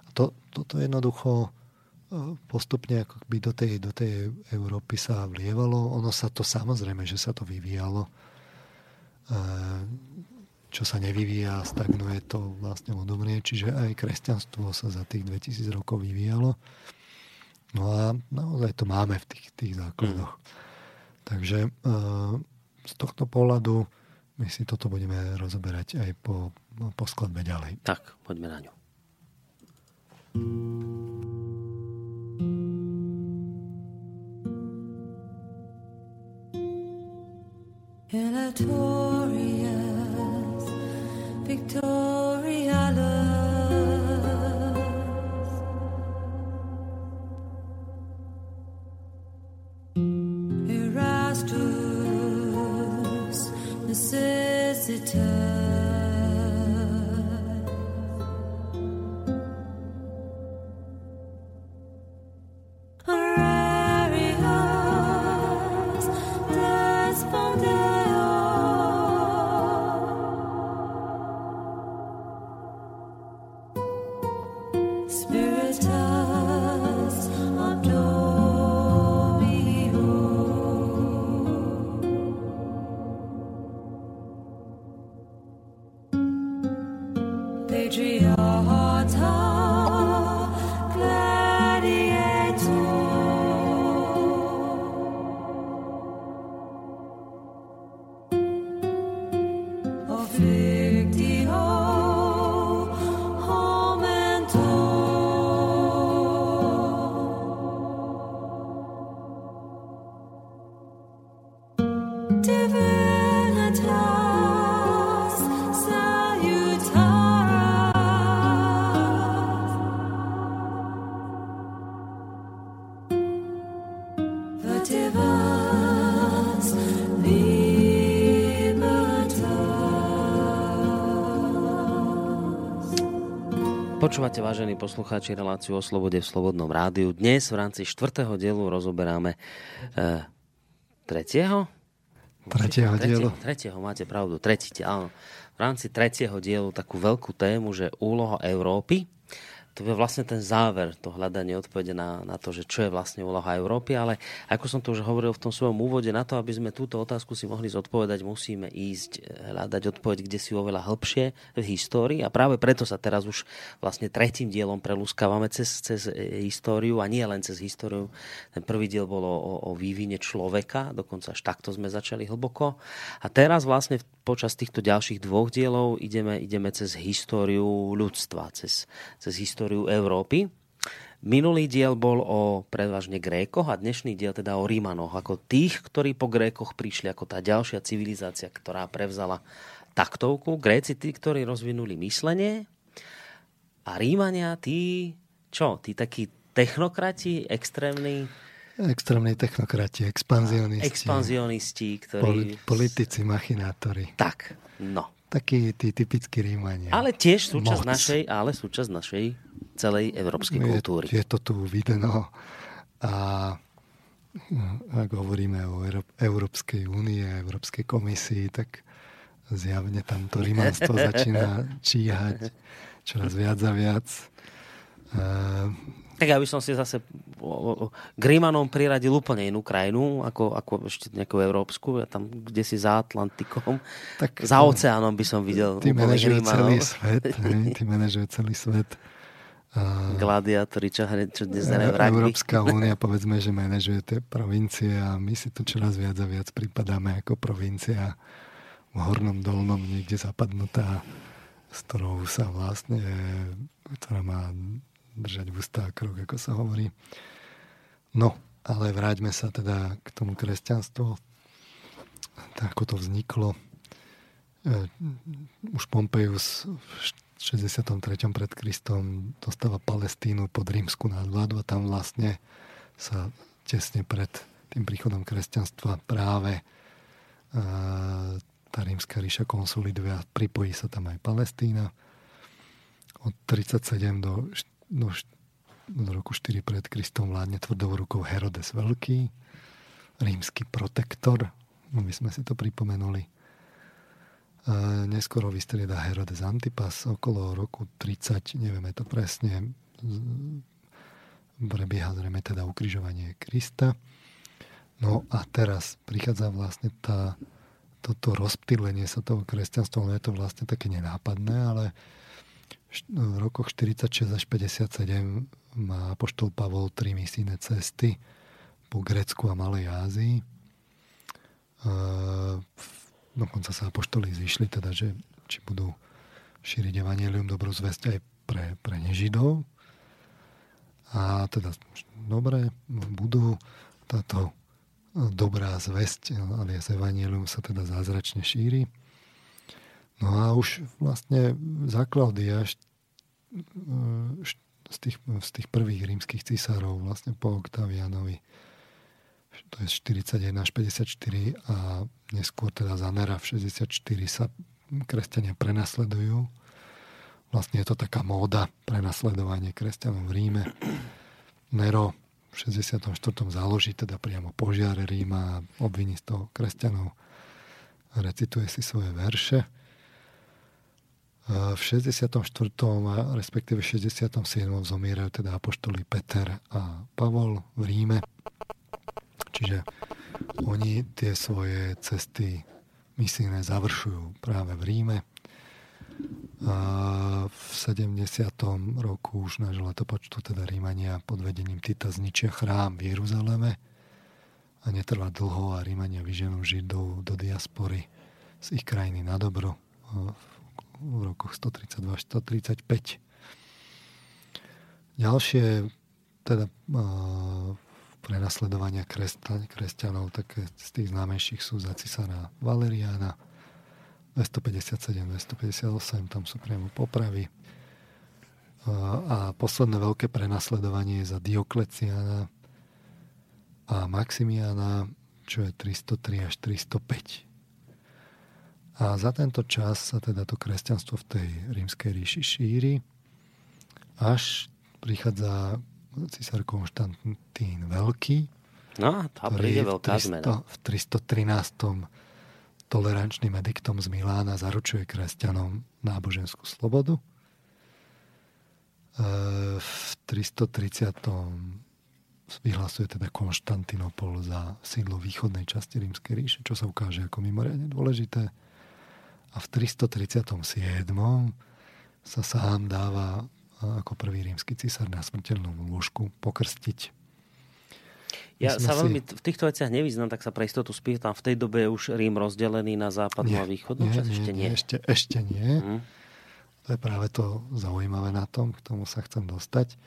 A to, toto jednoducho e, postupne ako by do tej, do tej Európy sa vlievalo. Ono sa to samozrejme, že sa to vyvíjalo. E, čo sa nevyvíja, stagnuje, to vlastne odumrie. Čiže aj kresťanstvo sa za tých 2000 rokov vyvíjalo. No a naozaj to máme v tých, tých základoch. Mm. Takže e, z tohto pohľadu my si toto budeme rozoberať aj po, po skladbe ďalej. Tak, poďme na ňu. Elatorious, Victoria Počúvate, vážení poslucháči, reláciu o slobode v Slobodnom rádiu. Dnes v rámci štvrtého dielu rozoberáme e, tretieho? Tretieho dielu. Tretieho, máte pravdu, tretí, áno. V rámci tretieho dielu takú veľkú tému, že úloha Európy to je vlastne ten záver, to hľadanie odpovede na, na to, že čo je vlastne úloha Európy, ale ako som to už hovoril v tom svojom úvode, na to, aby sme túto otázku si mohli zodpovedať, musíme ísť eh, hľadať odpoveď, kde si oveľa hĺbšie v histórii a práve preto sa teraz už vlastne tretím dielom prelúskávame cez, cez eh, históriu a nie len cez históriu. Ten prvý diel bol o, o vývine človeka, dokonca až takto sme začali hlboko. A teraz vlastne počas týchto ďalších dvoch dielov ideme, ideme cez históriu ľudstva, cez, cez históriu históriu Európy. Minulý diel bol o prevažne Grékoch a dnešný diel teda o Rímanoch, ako tých, ktorí po Grékoch prišli ako tá ďalšia civilizácia, ktorá prevzala taktovku. Gréci tí, ktorí rozvinuli myslenie a Rímania tí, čo, tí takí technokrati, extrémni Extrémni technokrati, expanzionisti. Expanzionisti, ktorí... Politici, machinátori. Tak, no takí tí typickí Rímania. Ale tiež súčasť našej, ale súčasť našej celej európskej je, kultúry. Je to tu vidno a ak hovoríme o Európskej únie Európskej komisii, tak zjavne tam to rímanstvo *laughs* začína číhať čoraz viac a viac. Tak ja by som si zase Grimanom priradil úplne inú krajinu, ako, ako ešte nejakú európsku, tam kde si za Atlantikom. Tak, za oceánom by som videl Ty manažuje *laughs* celý svet. Ne? Ty manažuje celý svet. Gladiátori, čo, čo dnes e, Európska *laughs* únia, povedzme, že manažuje tie provincie a my si tu čoraz viac a viac pripadáme ako provincia v hornom dolnom niekde zapadnutá, s ktorou sa vlastne, ktorá má držať v ústách krok, ako sa hovorí. No, ale vráťme sa teda k tomu kresťanstvu. Tak ako to vzniklo, už Pompejus v 63. pred Kristom dostáva Palestínu pod rímsku nadvládu a tam vlastne sa tesne pred tým príchodom kresťanstva práve tá rímska ríša konsoliduje a pripojí sa tam aj Palestína. Od 37 do, do, do roku 4 pred Kristom vládne tvrdou rukou Herodes Veľký, rímsky protektor, my sme si to pripomenuli. Neskoro vystrieda Herodes Antipas okolo roku 30, nevieme to presne, prebieha zrejme teda ukrižovanie Krista. No a teraz prichádza vlastne tá, toto rozptýlenie sa toho kresťanstva, no je to vlastne také nenápadné, ale v rokoch 46 až 57 má apoštol Pavol tri misijné cesty po Grécku a Malej Ázii. V dokonca sa apoštoli zišli, teda, že či budú šíriť evanelium dobrú zväzť aj pre, pre nežidov. A teda, dobre, budú táto dobrá zväzť, alias evanelium sa teda zázračne šíri. No a už vlastne za Klaudia z tých, z tých prvých rímskych císarov, vlastne po Octavianovi, to je 41 až 54 a neskôr teda za Nera v 64 sa kresťania prenasledujú. Vlastne je to taká móda prenasledovanie kresťanov v Ríme. Nero v 64. založí teda priamo požiare Ríma a obviní z toho kresťanov. Recituje si svoje verše. V 64. respektíve 67. zomierajú teda apoštoli Peter a Pavol v Ríme Čiže oni tie svoje cesty misijné završujú práve v Ríme. A v 70. roku už nášho letopočtu teda Rímania pod vedením Tita zničia chrám v Jeruzaleme a netrvá dlho a Rímania vyženú Židov do diaspory z ich krajiny na dobro v rokoch 132-135. Ďalšie teda prenasledovania kresťanov, také z tých známejších sú za cisára Valeriána, 257, 258, tam sú priamo popravy. A posledné veľké prenasledovanie je za Diokleciana a Maximiana, čo je 303 až 305. A za tento čas sa teda to kresťanstvo v tej rímskej ríši šíri, až prichádza císar Konštantín Veľký. No, tá príde veľká 300, zmena. V 313. tolerančným ediktom z Milána zaručuje kresťanom náboženskú slobodu. E, v 330. vyhlasuje teda Konštantinopol za sídlo východnej časti Rímskej ríše, čo sa ukáže ako mimoriadne dôležité. A v 337. sa sám dáva ako prvý rímsky císar na smrteľnom lôžku pokrstiť. Ja sa veľmi v týchto veciach nevyznam, tak sa pre istotu spýtam. V tej dobe je už Rím rozdelený na západnú a východnú nie, časť? Nie, ešte nie. Ešte, ešte nie. Mm. To je práve to zaujímavé na tom, k tomu sa chcem dostať.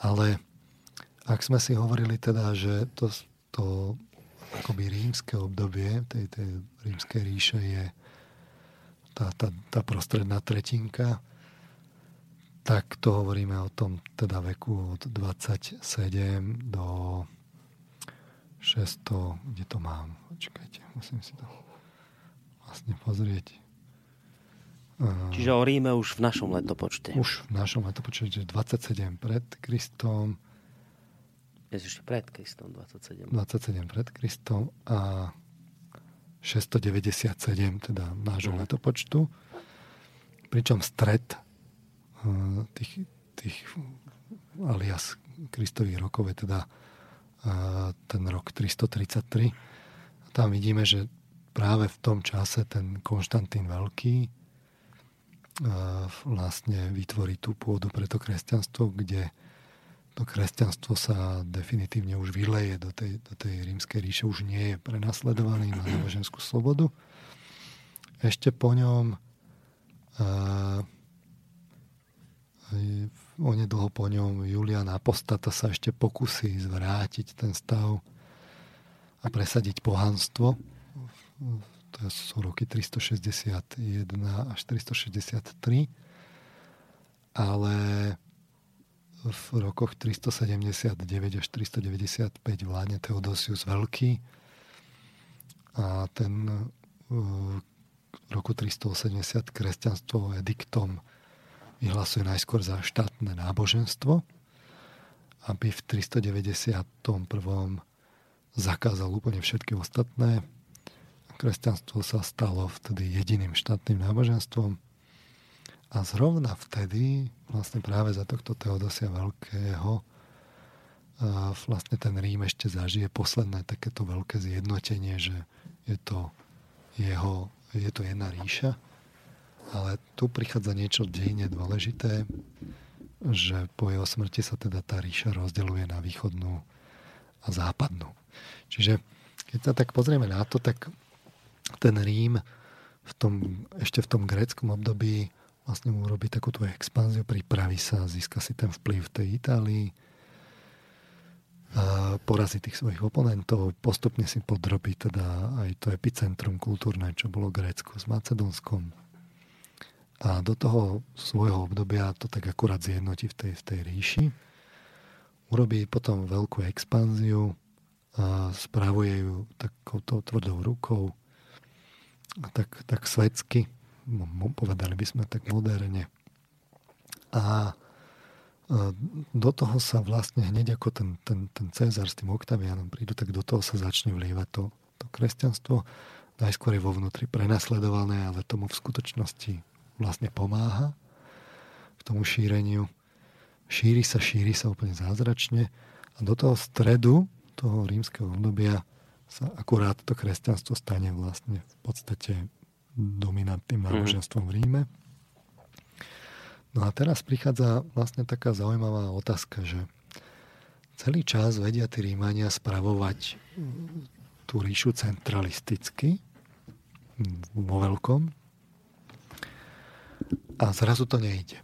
Ale ak sme si hovorili teda, že to, to akoby rímske obdobie tej, tej rímskej ríše je tá, tá, tá prostredná tretinka, tak to hovoríme o tom teda veku od 27 do 600, kde to mám? Počkajte, musím si to vlastne pozrieť. Čiže o Ríme už v našom letopočte. Už v našom letopočte, 27 pred Kristom. Je ešte pred Kristom 27. 27 pred Kristom a 697 teda nášho mm. letopočtu. Pričom stred Eh, tých, tých alias Kristových rokov je teda eh, ten rok 333. A tam vidíme, že práve v tom čase ten Konštantín Veľký eh, vlastne vytvorí tú pôdu pre to kresťanstvo, kde to kresťanstvo sa definitívne už vyleje do tej, do tej rímskej ríše, už nie je prenasledovaný na náboženskú slobodu. Ešte po ňom onedlho po ňom Julian Apostata sa ešte pokusí zvrátiť ten stav a presadiť pohanstvo. To sú roky 361 až 363, ale v rokoch 379 až 395 vládne Teodosius Veľký a ten v roku 380 kresťanstvo ediktom vyhlasuje najskôr za štátne náboženstvo, aby v 391 zakázal úplne všetky ostatné. Kresťanstvo sa stalo vtedy jediným štátnym náboženstvom. A zrovna vtedy, vlastne práve za tohto Teodosia Veľkého, vlastne ten Rím ešte zažije posledné takéto veľké zjednotenie, že je to jeho, je to jedna ríša. Ale tu prichádza niečo dejne dôležité, že po jeho smrti sa teda tá ríša rozdeluje na východnú a západnú. Čiže keď sa tak pozrieme na to, tak ten Rím v tom, ešte v tom gréckom období vlastne mu robí takúto expanziu, pripraví sa, získa si ten vplyv v tej Itálii, a porazí tých svojich oponentov, postupne si podrobí teda aj to epicentrum kultúrne, čo bolo Grécko s Macedónskom. A do toho svojho obdobia to tak akurát zjednotí v tej, v tej ríši. Urobí potom veľkú expanziu, a spravuje ju takouto tvrdou rukou, tak, tak svetsky, povedali by sme tak moderne. A do toho sa vlastne hneď ako ten, ten, ten Cezar s tým Octavianom prídu, tak do toho sa začne vlievať to, to kresťanstvo. Najskôr je vo vnútri prenasledované, ale tomu v skutočnosti vlastne pomáha k tomu šíreniu. Šíri sa, šíri sa úplne zázračne a do toho stredu toho rímskeho obdobia sa akurát to kresťanstvo stane vlastne v podstate dominantným mhm. náboženstvom v Ríme. No a teraz prichádza vlastne taká zaujímavá otázka, že celý čas vedia tí Rímania spravovať tú ríšu centralisticky vo veľkom a zrazu to nejde.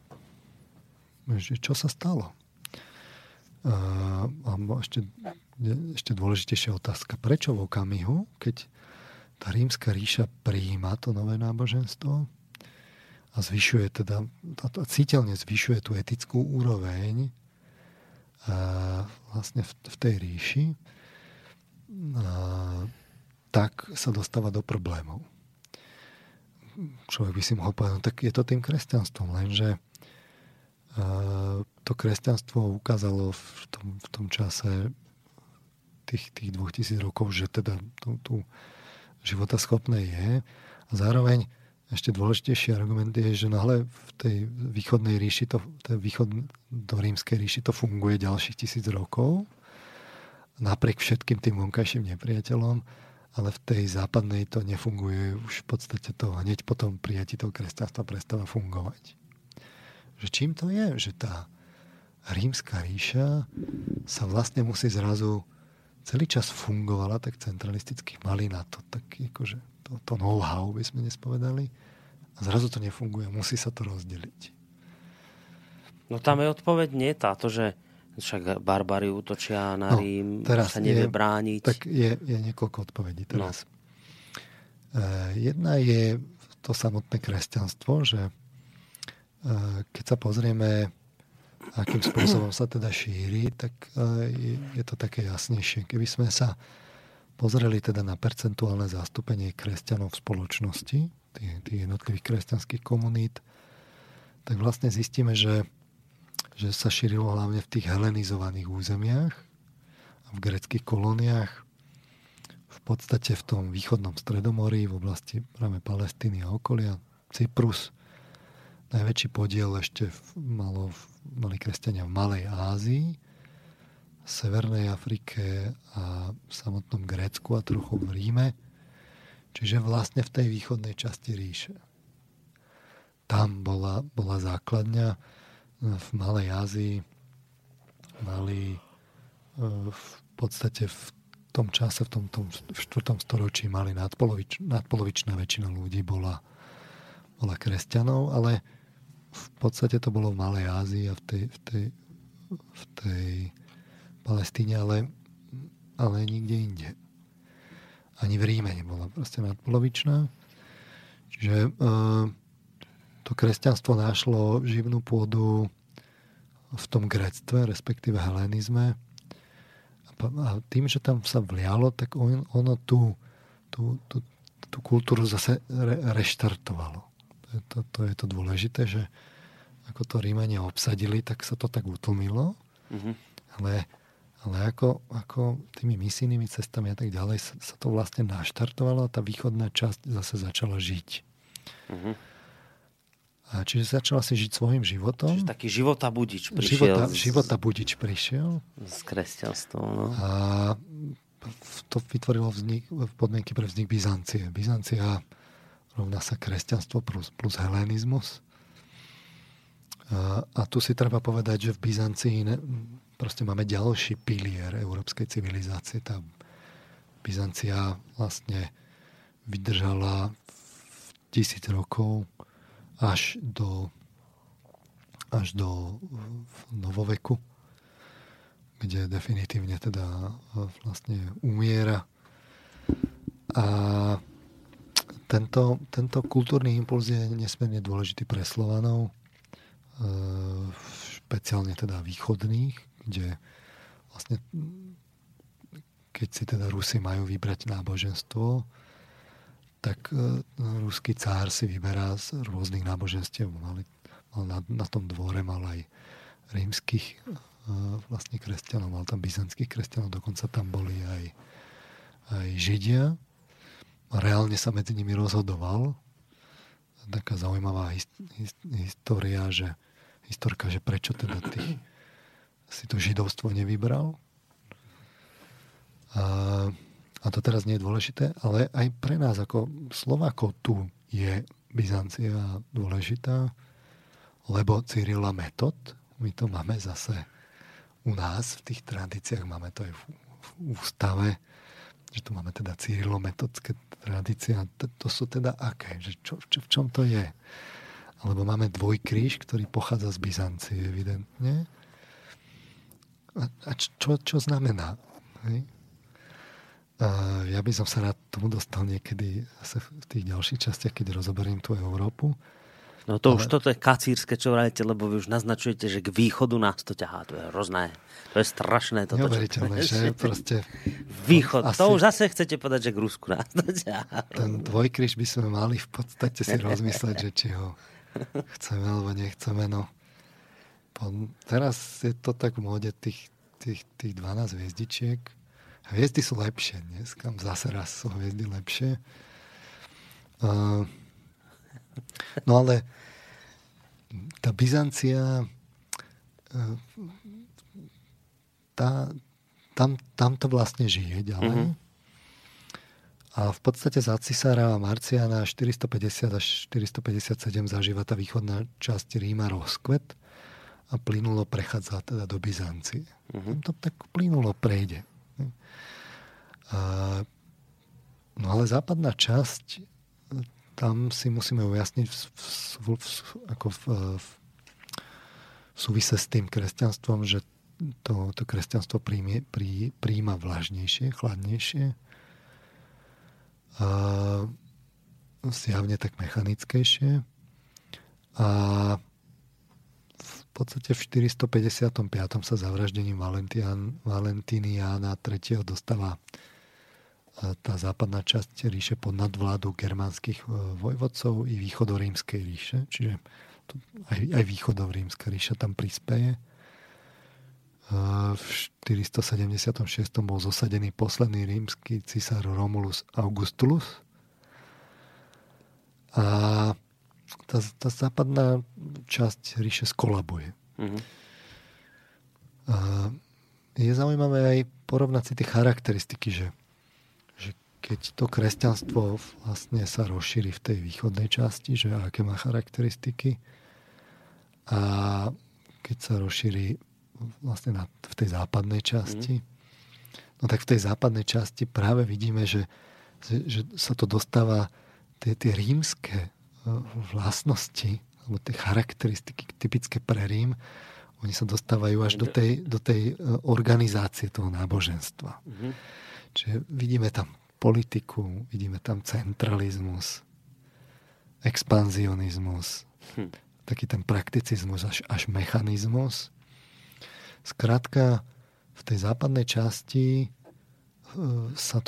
Čo sa stalo? A ešte ešte dôležitejšia otázka. Prečo v okamihu, keď tá rímska ríša prijíma to nové náboženstvo a zvyšuje teda, citeľne zvyšuje tú etickú úroveň a vlastne v, v tej ríši, a, tak sa dostáva do problémov. Človek by si mohol povedať, no tak je to tým kresťanstvom, lenže to kresťanstvo ukázalo v tom, v tom čase tých, tých 2000 rokov, že teda tu, tu životaschopné je. A zároveň ešte dôležitejší argument je, že nahle v tej východnej ríši, to, tej východ do rímskej ríši to funguje ďalších tisíc rokov, napriek všetkým tým vonkajším nepriateľom, ale v tej západnej to nefunguje už v podstate to hneď potom prijatí toho kresťanstva prestáva fungovať. Že čím to je, že tá rímska ríša sa vlastne musí zrazu celý čas fungovala tak centralisticky, mali na to tak akože to, to know-how, by sme nespovedali. A zrazu to nefunguje, musí sa to rozdeliť. No tam je odpoveď nie táto, že však barbary útočia na no, Rím, teraz sa nevie je, brániť. Tak je, je niekoľko odpovedí teraz. No. Jedna je to samotné kresťanstvo, že e, keď sa pozrieme akým spôsobom sa teda šíri, tak e, je to také jasnejšie. Keby sme sa pozreli teda na percentuálne zastúpenie kresťanov v spoločnosti, tých, jednotlivých kresťanských komunít, tak vlastne zistíme, že, že sa šírilo hlavne v tých helenizovaných územiach v greckých kolóniách, v podstate v tom východnom stredomorí, v oblasti práve Palestíny a okolia, Cyprus, najväčší podiel ešte malo v mali kresťania v Malej Ázii, Severnej Afrike a v samotnom Grécku a trochu v Ríme, čiže vlastne v tej východnej časti ríše. Tam bola, bola základňa v Malej Ázii, mali e, v podstate v tom čase, v tom, tom v 4. storočí mali nadpolovič, nadpolovičná väčšina ľudí bola, bola kresťanov, ale v podstate to bolo v Malej Ázii a v tej, v tej, v tej Palestíne, ale, ale nikde inde. Ani v Ríme nebola proste nadpolovičná. Čiže to kresťanstvo našlo živnú pôdu v tom gréctve, respektíve helenizme. A tým, že tam sa vlialo, tak on, ono tú, tú, tú, tú kultúru zase re, reštartovalo. To to, to je to dôležité, že ako to Rímania obsadili, tak sa to tak utlmilo. Mm-hmm. Ale, ale ako, ako tými misijnými cestami a tak ďalej sa, sa to vlastne naštartovalo a tá východná časť zase začala žiť. Mm-hmm. A čiže začala si žiť svojim životom. Čiže taký života budič prišiel. Života, z, života budič prišiel. Z kresťanstvom. No. A to vytvorilo vznik, podmienky pre vznik Byzancie. Byzancia rovná sa kresťanstvo plus, plus helenizmus. A, a tu si treba povedať, že v Byzancii proste máme ďalší pilier európskej civilizácie. Tá Byzancia vlastne vydržala tisíc rokov až do, až do novoveku, kde definitívne teda vlastne umiera. A tento, tento kultúrny impuls je nesmierne dôležitý pre Slovanov, e, špeciálne teda východných, kde vlastne keď si teda Rusi majú vybrať náboženstvo, tak e, ruský cár si vyberá z rôznych náboženstiev. Mal, na, na tom dvore mal aj rímskych e, vlastne kresťanov, mal tam byzantských kresťanov, dokonca tam boli aj, aj židia. Reálne sa medzi nimi rozhodoval. Taká zaujímavá hist, hist, história, že historka, že prečo teda ty si to židovstvo nevybral. A a to teraz nie je dôležité, ale aj pre nás ako Slovákov tu je Byzancia dôležitá, lebo Cyrila metod, my to máme zase u nás v tých tradíciách, máme to aj v, v ústave, že tu máme teda cyrilometodské tradície a to, to sú teda aké, že čo, čo, v čom to je. Alebo máme dvojkríž, ktorý pochádza z Byzancie evidentne. A, a čo, čo znamená? Hej? ja by som sa rád tomu dostal niekedy zase v tých ďalších častiach, keď rozoberiem tú Európu. No to ale... už toto je kacírske, čo vrajete, lebo vy už naznačujete, že k východu nás to ťahá. To je hrozné. To je strašné. Toto, Neuveriteľné, čo... *laughs* že proste... Východ. Asi... To už zase chcete povedať, že k Rusku nás to ťahá. Ten dvojkryž by sme mali v podstate si *laughs* rozmysleť, že či ho *laughs* chceme alebo nechceme. No. Teraz je to tak v móde tých, tých, tých 12 hviezdičiek Hviezdy sú lepšie dnes, kam zase raz sú hviezdy lepšie. Uh, no ale tá Byzancia uh, tá, tam, tam to vlastne žije ďalej. Mm-hmm. A v podstate za cisára Marciana 450 až 457 zažíva tá východná časť Ríma rozkvet a plynulo prechádza teda do Byzancie. Mm-hmm. To tak plynulo prejde. A, no ale západná časť, tam si musíme ujasniť v, v, v, ako v, v, v súvise s tým kresťanstvom, že to, to kresťanstvo príjme, prí, príjma vlažnejšie, chladnejšie. A zjavne tak mechanickejšie. A podstate v 455. sa zavraždením Valentiniana III. dostáva tá západná časť ríše pod nadvládu germánskych e, vojvodcov i východorímskej ríše, čiže aj, aj východorímska ríša tam prispieje. V 476. bol zosadený posledný rímsky cisár Romulus Augustulus a tá, tá západná časť ríše skolabuje. Mm-hmm. A je zaujímavé aj porovnať si tie charakteristiky, že, že keď to kresťanstvo vlastne sa rozšíri v tej východnej časti, že aké má charakteristiky a keď sa rozšíri vlastne na, v tej západnej časti, mm-hmm. no tak v tej západnej časti práve vidíme, že, že sa to dostáva tie, tie rímske vlastnosti alebo tie charakteristiky typické pre Rím, oni sa dostávajú až do tej, do tej e, organizácie toho náboženstva. Mm-hmm. Čiže vidíme tam politiku, vidíme tam centralizmus, expanzionizmus, hm. taký ten prakticizmus až, až mechanizmus. Skrátka, v tej západnej časti e, sa to